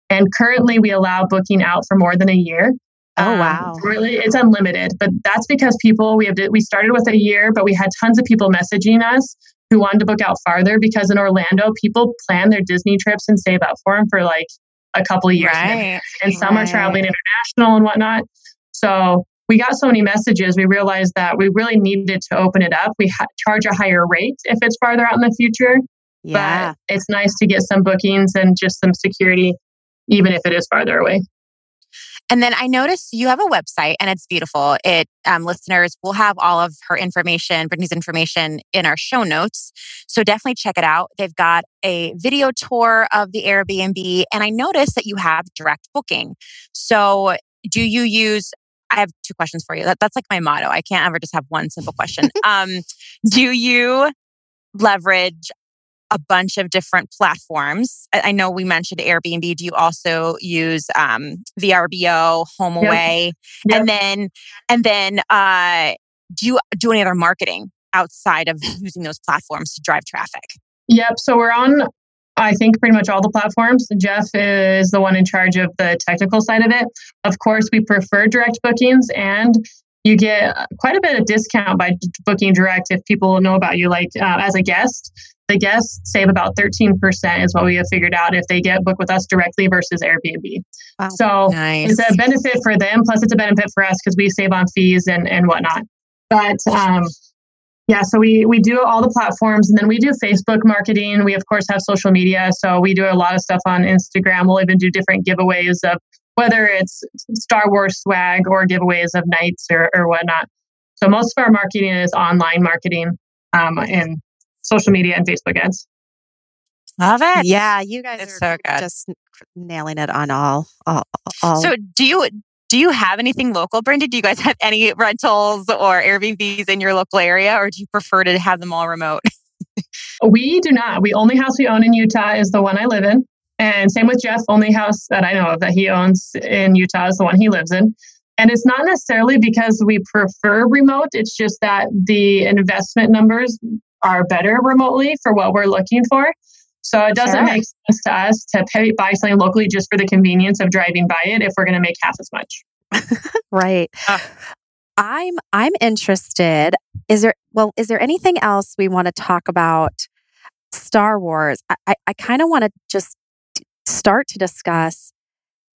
And currently we allow booking out for more than a year. Oh um, wow! Um, really, it's unlimited, but that's because people we have we started with a year, but we had tons of people messaging us who wanted to book out farther because in Orlando, people plan their Disney trips and save up for them for like a couple of years, right. and some right. are traveling international and whatnot. So we got so many messages, we realized that we really needed to open it up. We ha- charge a higher rate if it's farther out in the future. Yeah. But it's nice to get some bookings and just some security, even if it is farther away. And then I noticed you have a website and it's beautiful. It um, listeners will have all of her information, Brittany's information in our show notes. So definitely check it out. They've got a video tour of the Airbnb. And I noticed that you have direct booking. So do you use I have two questions for you. That, that's like my motto. I can't ever just have one simple question. um, do you leverage a bunch of different platforms? I, I, know we mentioned Airbnb. Do you also use um, VRBO, HomeAway, yep. yep. and then and then uh, do you do any other marketing outside of using those platforms to drive traffic? Yep. So we're on I think pretty much all the platforms. Jeff is the one in charge of the technical side of it. Of course, we prefer direct bookings and you get quite a bit of discount by booking direct if people know about you like uh, as a guest the guests save about 13% is what we have figured out if they get booked with us directly versus airbnb wow. so nice. it's a benefit for them plus it's a benefit for us because we save on fees and, and whatnot but um, yeah, so we we do all the platforms and then we do Facebook marketing. We of course have social media, so we do a lot of stuff on Instagram. We'll even do different giveaways of whether it's Star Wars swag or giveaways of nights or, or whatnot. So most of our marketing is online marketing um, and social media and Facebook ads. Love it. Yeah, you guys it's are so just nailing it on all, all, all. So do you do you have anything local, Brenda? Do you guys have any rentals or Airbnbs in your local area, or do you prefer to have them all remote? we do not. We only house we own in Utah is the one I live in. And same with Jeff, only house that I know of that he owns in Utah is the one he lives in. And it's not necessarily because we prefer remote, it's just that the investment numbers are better remotely for what we're looking for. So it doesn't sure. make sense to us to pay, buy something locally just for the convenience of driving by it if we're going to make half as much. right. Uh, I'm I'm interested. Is there well, is there anything else we want to talk about Star Wars? I, I, I kind of want to just start to discuss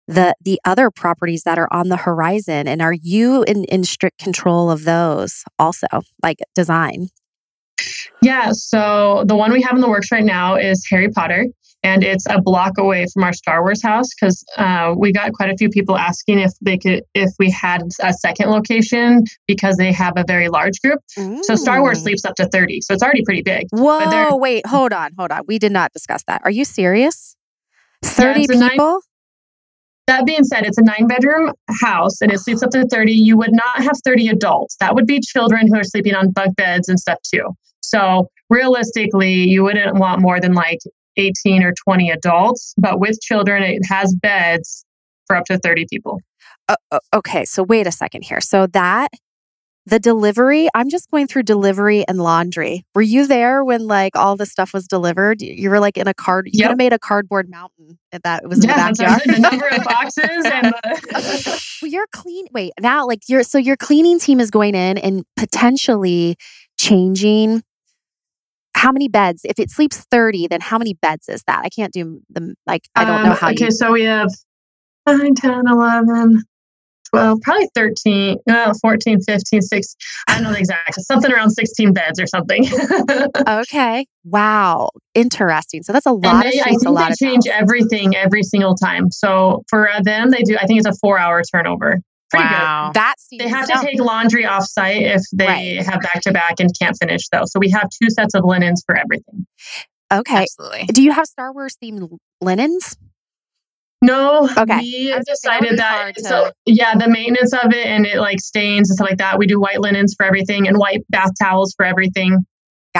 the the other properties that are on the horizon and are you in, in strict control of those also like design yeah, so the one we have in the works right now is Harry Potter, and it's a block away from our Star Wars house because uh, we got quite a few people asking if they could, if we had a second location because they have a very large group. Mm. So Star Wars sleeps up to thirty, so it's already pretty big. Whoa! Wait, hold on, hold on. We did not discuss that. Are you serious? Thirty yeah, people. Nine, that being said, it's a nine bedroom house and it sleeps up to 30. You would not have 30 adults. That would be children who are sleeping on bunk beds and stuff too. So realistically, you wouldn't want more than like 18 or 20 adults, but with children, it has beds for up to 30 people. Uh, okay, so wait a second here. So that the delivery, I'm just going through delivery and laundry. Were you there when like all the stuff was delivered? You were like in a card. You yep. made a cardboard mountain at that was in yeah, the backyard. the number of boxes and the... well, you're clean. Wait, now like you're so your cleaning team is going in and potentially changing how many beds? If it sleeps 30, then how many beds is that? I can't do them. Like, I don't um, know how Okay, you... so we have 9, 10, 11, 12, probably 13, uh, 14, 15, 16. I don't know the exact, something around 16 beds or something. okay. Wow. Interesting. So that's a lot they, of I sheets, think a lot they change towels. everything every single time. So for them, they do, I think it's a four hour turnover. Pretty wow. That good. seems They have to take laundry off site if they Right. have back to back and can't finish though. So we have two sets of linens for everything. okay. Absolutely. Do you have Star Wars themed linens? No, Okay. we I was gonna say, that would be decided that. hard to- So yeah, the maintenance of it and it like stains and stuff like that. We do white linens for everything and white bath towels for everything.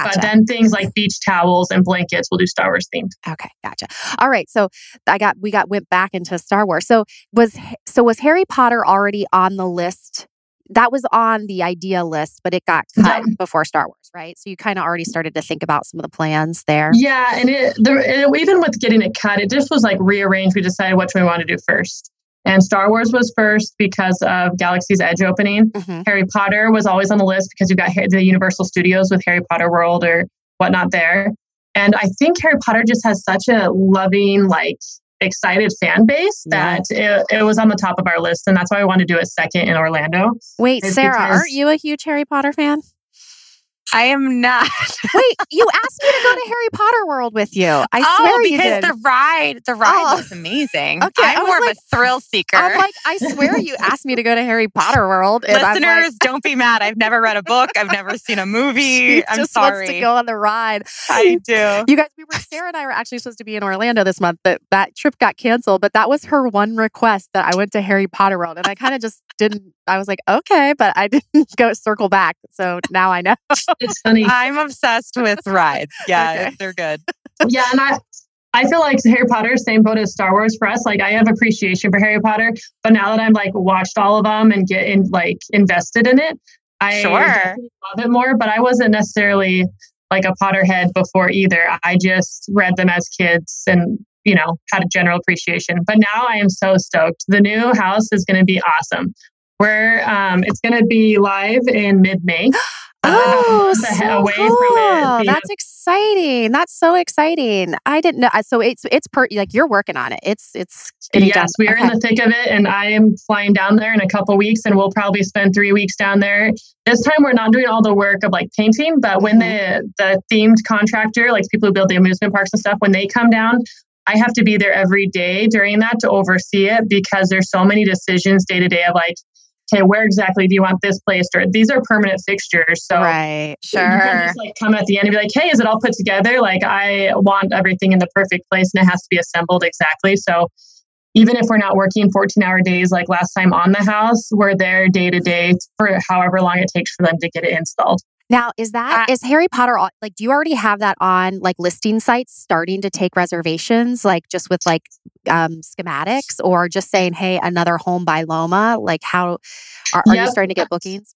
Gotcha. But then things like beach towels and blankets, we'll do Star Wars themed. Okay, gotcha. All right, so I got we got went back into Star Wars. So was so was Harry Potter already on the list? That was on the idea list, but it got cut before Star Wars, right? So you kind of already started to think about some of the plans there. Yeah, and it, the, it even with getting it cut, it just was like rearranged. We decided which we want to do first. And Star Wars was first because of Galaxy's Edge opening. Mhm. Harry Potter was always on the list because you've got the Universal Studios with Harry Potter World or whatnot there. And I think Harry Potter just has such a loving, like, excited fan base that it, it was on the top of our list. And that's why I wanted to do it second in Orlando. Wait, Sarah, aren't you a huge Harry Potter fan? I am not. Wait, you asked me to go to Harry Potter World with you. I oh, swear you because did. the ride, the ride Oh. looks amazing. Okay, I'm more like- of a thrill seeker. I'm like, I swear you asked me to go to Harry Potter World. And I'm like, Listeners, don't be mad. I've never read a book. I've never seen a movie. she I'm just sorry. wants to go on the ride. I do. You guys, we were Sarah and I were actually supposed to be in Orlando this month. That that trip got canceled, but that was her one request that I went to Harry Potter World, and I kind of just didn't. I was like, okay, but I didn't go circle back. So now I know. It's funny. I'm obsessed with rides. Yeah, Okay. they're good. yeah, and I I feel like Harry Potter, same boat as Star Wars for us. Like I have appreciation for Harry Potter, but now that I'm like watched all of them and get in like invested in it, I Sure. love it more. But I wasn't necessarily like a Potterhead before either. I just read them as kids and you know had a general appreciation. But now I am so stoked. The new house is going to be awesome. We're um, it's going to be live in mid May. Oh, so away from it cool. That's exciting. That's so exciting. I didn't know. So it's it's per like you're working on it. It's it's yes, done. we are Okay. in the thick of it, and I am flying down there in a couple weeks, and we'll probably spend three weeks down there. This time, we're not doing all the work of like painting, but when Mm-hmm. the the themed contractor, like people who build the amusement parks and stuff, when they come down, I have to be there every day during that to oversee it because there's so many decisions day to day of like, okay, where exactly do you want this placed? Or these are permanent fixtures, so right. you can Sure. just like come at the end and be like, hey, is it all put together? Like I want everything in the perfect place and it has to be assembled exactly. So even if we're not working 14 hour days like last time on the house, we're there day to day for however long it takes for them to get it installed. Now, is that is Harry Potter like? Do you already have that on like listing sites starting to take reservations, like just with like um, schematics, or just saying, "Hey, another home by Loma"? Like, how are, are you starting to get bookings?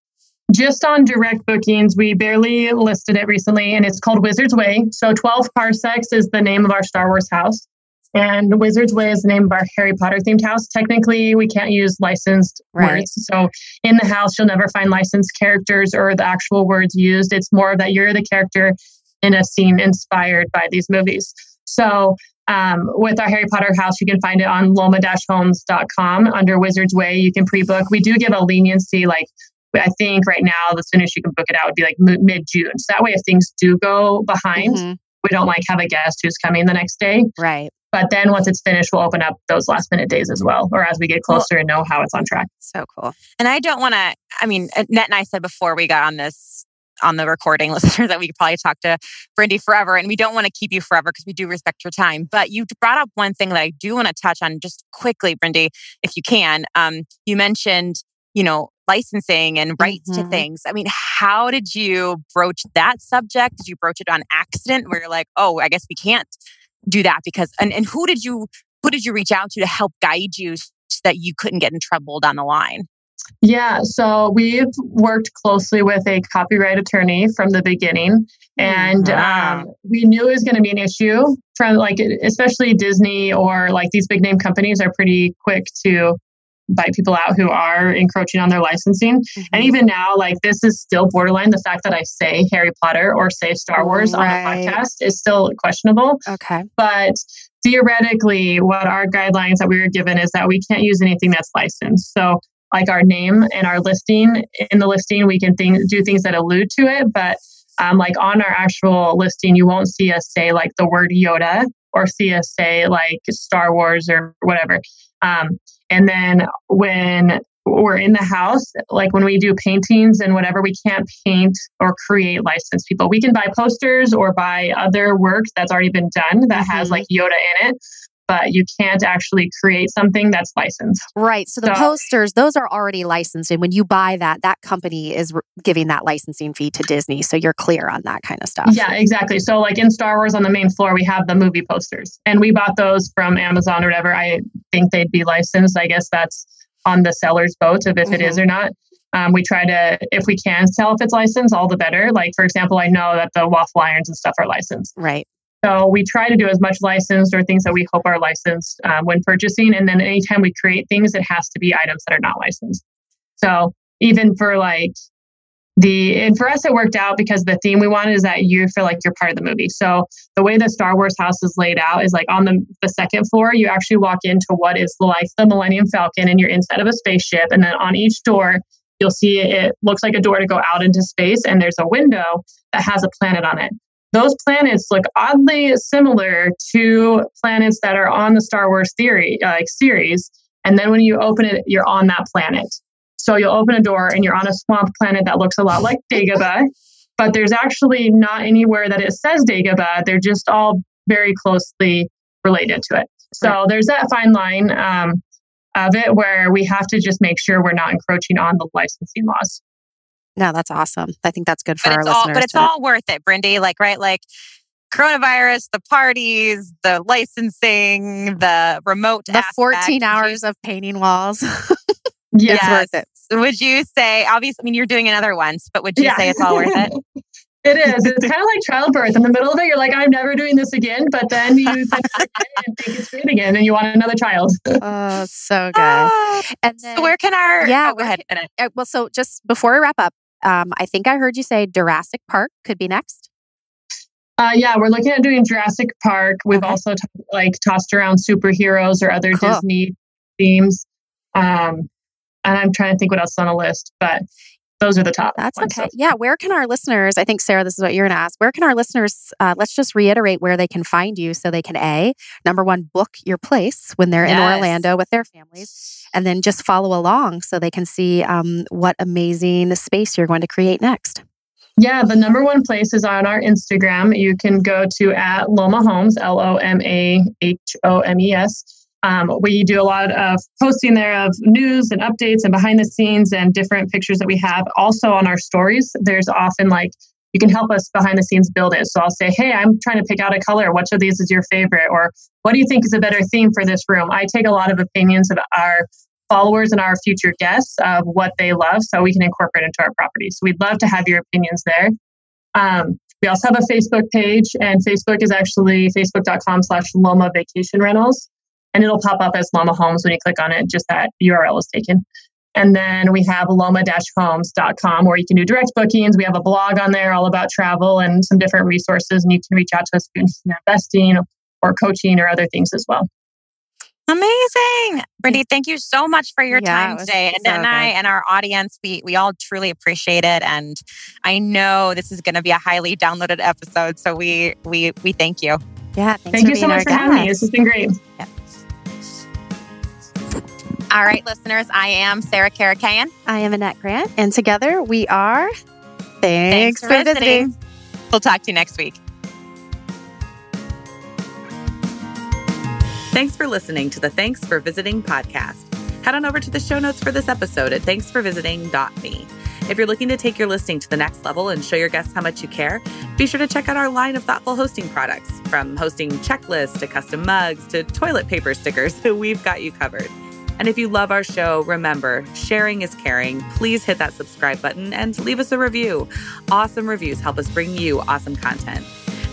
Just on direct bookings, we barely listed it recently and it's called Wizard's Way. So 12 Parsecs is the name of our Star Wars house. And Wizard's Way is the name of our Harry Potter themed house. Technically, we can't use licensed Right. words. So in the house, you'll never find licensed characters or the actual words used. It's more that you're the character in a scene inspired by these movies. So um, with our Harry Potter house, you can find it on loma-homes.com under Wizard's Way. You can pre-book. We do give a leniency, like I think right now the soonest you can book it out would be like mid June. So that way, if things do go behind, Mhm. We don't like have a guest who's coming the next day. Right. But then once it's finished, we'll open up those last minute days as well, or as we get closer and know how it's on track. So cool. And I don't want to, I mean, uh, Net and I said before we got on this, on the recording, listeners, that we could probably talk to Brindy forever. And we don't want to keep you forever because we do respect your time. But you brought up one thing that I do want to touch on just quickly, Brindy, if you can. Um, you mentioned, you know, licensing and rights to Mhm. things. I mean, how did you broach that subject? Did you broach it on accident where you're like, oh, I guess we can't do that because, and, and who did you, who did you reach out to to help guide you so that you couldn't get in trouble down the line? Yeah, so we've worked closely with a copyright attorney from the beginning, and Wow. um, we knew it was going to be an issue. From like, especially Disney or like these big name companies are pretty quick to bite people out who are encroaching on their licensing. Mm-hmm. And even now, like this is still borderline. The fact that I say Harry Potter or say Star Wars Right. on a podcast is still questionable. Okay. But theoretically, what our guidelines that we were given is that we can't use anything that's licensed. So like our name and our listing. In the listing, we can do things that allude to it, but um, like on our actual listing, you won't see us say like the word Yoda or see us say like Star Wars or whatever. Um, and then when we're in the house, like when we do paintings and whatever, we can't paint or create licensed people. We can buy posters or buy other work that's already been done that mm-hmm. has like Yoda in it but you can't actually create something that's licensed. Right. So the so, posters, those are already licensed. And when you buy that, that company is giving that licensing fee to Disney. So you're clear on that kind of stuff. Yeah, exactly. So, like in Star Wars on the main floor, we have the movie posters, and we bought those from Amazon or whatever. I think they'd be licensed. I guess that's on the seller's boat of if mm-hmm. it is mm-hmm. or not. Um, we try to, if we can sell if it's licensed, all the better. Like, for example, I know that the waffle irons and stuff are licensed. Right. So we try to do as much licensed or things that we hope are licensed um, when purchasing. And then anytime we create things, it has to be items that are not licensed. So even for like the, and for us, it worked out because the theme we wanted is that you feel like you're part of the movie. So the way the Star Wars house is laid out is like on the, the second floor, you actually walk into what is like the Millennium Falcon and you're inside of a spaceship. And then on each door, you'll see it looks like a door to go out into space and there's a window that has a planet on it those planets look oddly similar to planets that are on the Star Wars theory uh, series. And then when you open it, you're on that planet. So you'll open a door and you're on a swamp planet that looks a lot like Dagobah, but there's actually not anywhere that it says Dagobah. They're just all very closely related to it. So there's that fine line um, of it where we have to just make sure we're not encroaching on the licensing laws. No, that's awesome. I think that's good for but our all, listeners. But it's all worth it, Brindy. Like, right? Like coronavirus, the parties, the licensing, the remote, the aspect. 14 hours of painting walls. yes. It's worth it. Would you say, obviously, I mean, you're doing another once, but would you yeah. say it's all worth it? It is. It's kind of like childbirth. In the middle of it, you're like, I'm never doing this again. But then you think, it's great again, and you want another child. oh, so good. Uh, and then, so where can our yeah? Oh, go ahead. Uh, well, so just before we wrap up, um, I think I heard you say Jurassic Park could be next. Uh, yeah, we're looking at doing Jurassic Park. We've okay. also t- like tossed around superheroes or other cool. Disney themes. Um, and I'm trying to think what else is on the list, but those are the top. That's ones, okay. So. Yeah. Where can our listeners, I think, Sarah, this is what you're going to ask. Where can our listeners, uh, let's just reiterate where they can find you so they can A, number one, book your place when they're yes. in Orlando with their families, and then just follow along so they can see um, what amazing space you're going to create next. Yeah, the number one place is on our Instagram. You can go to at Loma Homes, L O M A H O M E S um, we do a lot of posting there of news and updates and behind the scenes and different pictures that we have. Also on our stories, there's often like you can help us behind the scenes build it. So I'll say, hey, I'm trying to pick out a color. Which of these is your favorite? Or what do you think is a better theme for this room? I take a lot of opinions of our followers and our future guests of what they love so we can incorporate into our property. So we'd love to have your opinions there. Um, we also have a Facebook page, and Facebook is actually facebook.com slash Loma Vacation Rentals and it'll pop up as Loma Homes when you click on it, just that URL is taken. And then we have loma-homes.com where you can do direct bookings. We have a blog on there all about travel and some different resources, and you can reach out to us if you're interested in investing or coaching or other things as well. Amazing. Brindy, thank you so much for your yeah, time today. And, so and I and our audience, we we all truly appreciate it. And I know this is going to be a highly downloaded episode. So we we we thank you. Yeah. Thank you so much for guest. having me. This has been great. Yeah. All right, listeners, I am Sarah Karakaian. I am Annette Grant. And together we are Thanks, Thanks for, for visiting. visiting. We'll talk to you next week. Thanks for listening to the Thanks for Visiting podcast. Head on over to the show notes for this episode at thanksforvisiting.me. If you're looking to take your listing to the next level and show your guests how much you care, be sure to check out our line of thoughtful hosting products. From hosting checklists to custom mugs to toilet paper stickers, we've got you covered. And if you love our show, remember, sharing is caring. Please hit that subscribe button and leave us a review. Awesome reviews help us bring you awesome content.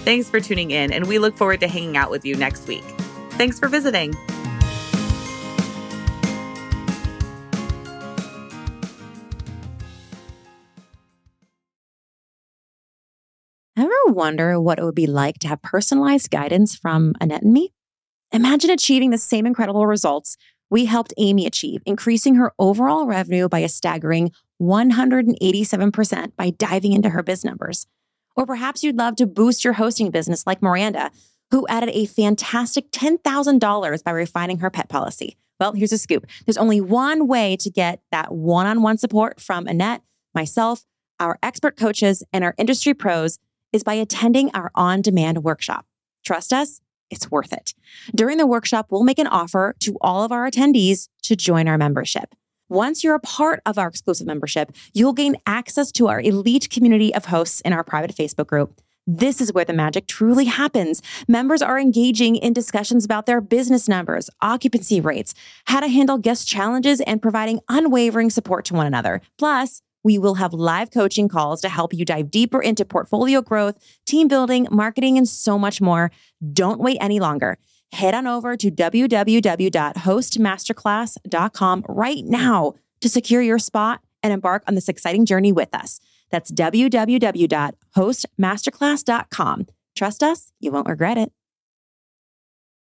Thanks for tuning in, and we look forward to hanging out with you next week. Thanks for visiting. Ever wonder what it would be like to have personalized guidance from Annette and me? Imagine achieving the same incredible results we helped Amy achieve, increasing her overall revenue by a staggering 187% by diving into her biz numbers. Or perhaps you'd love to boost your hosting business like Miranda, who added a fantastic $10,000 by refining her pet policy. Well, here's a scoop there's only one way to get that one on one support from Annette, myself, our expert coaches, and our industry pros is by attending our on demand workshop. Trust us, it's worth it. During the workshop, we'll make an offer to all of our attendees to join our membership. Once you're a part of our exclusive membership, you'll gain access to our elite community of hosts in our private Facebook group. This is where the magic truly happens. Members are engaging in discussions about their business numbers, occupancy rates, how to handle guest challenges, and providing unwavering support to one another. Plus, we will have live coaching calls to help you dive deeper into portfolio growth, team building, marketing, and so much more. Don't wait any longer. Head on over to www.hostmasterclass.com right now to secure your spot and embark on this exciting journey with us. That's www.hostmasterclass.com. Trust us, you won't regret it.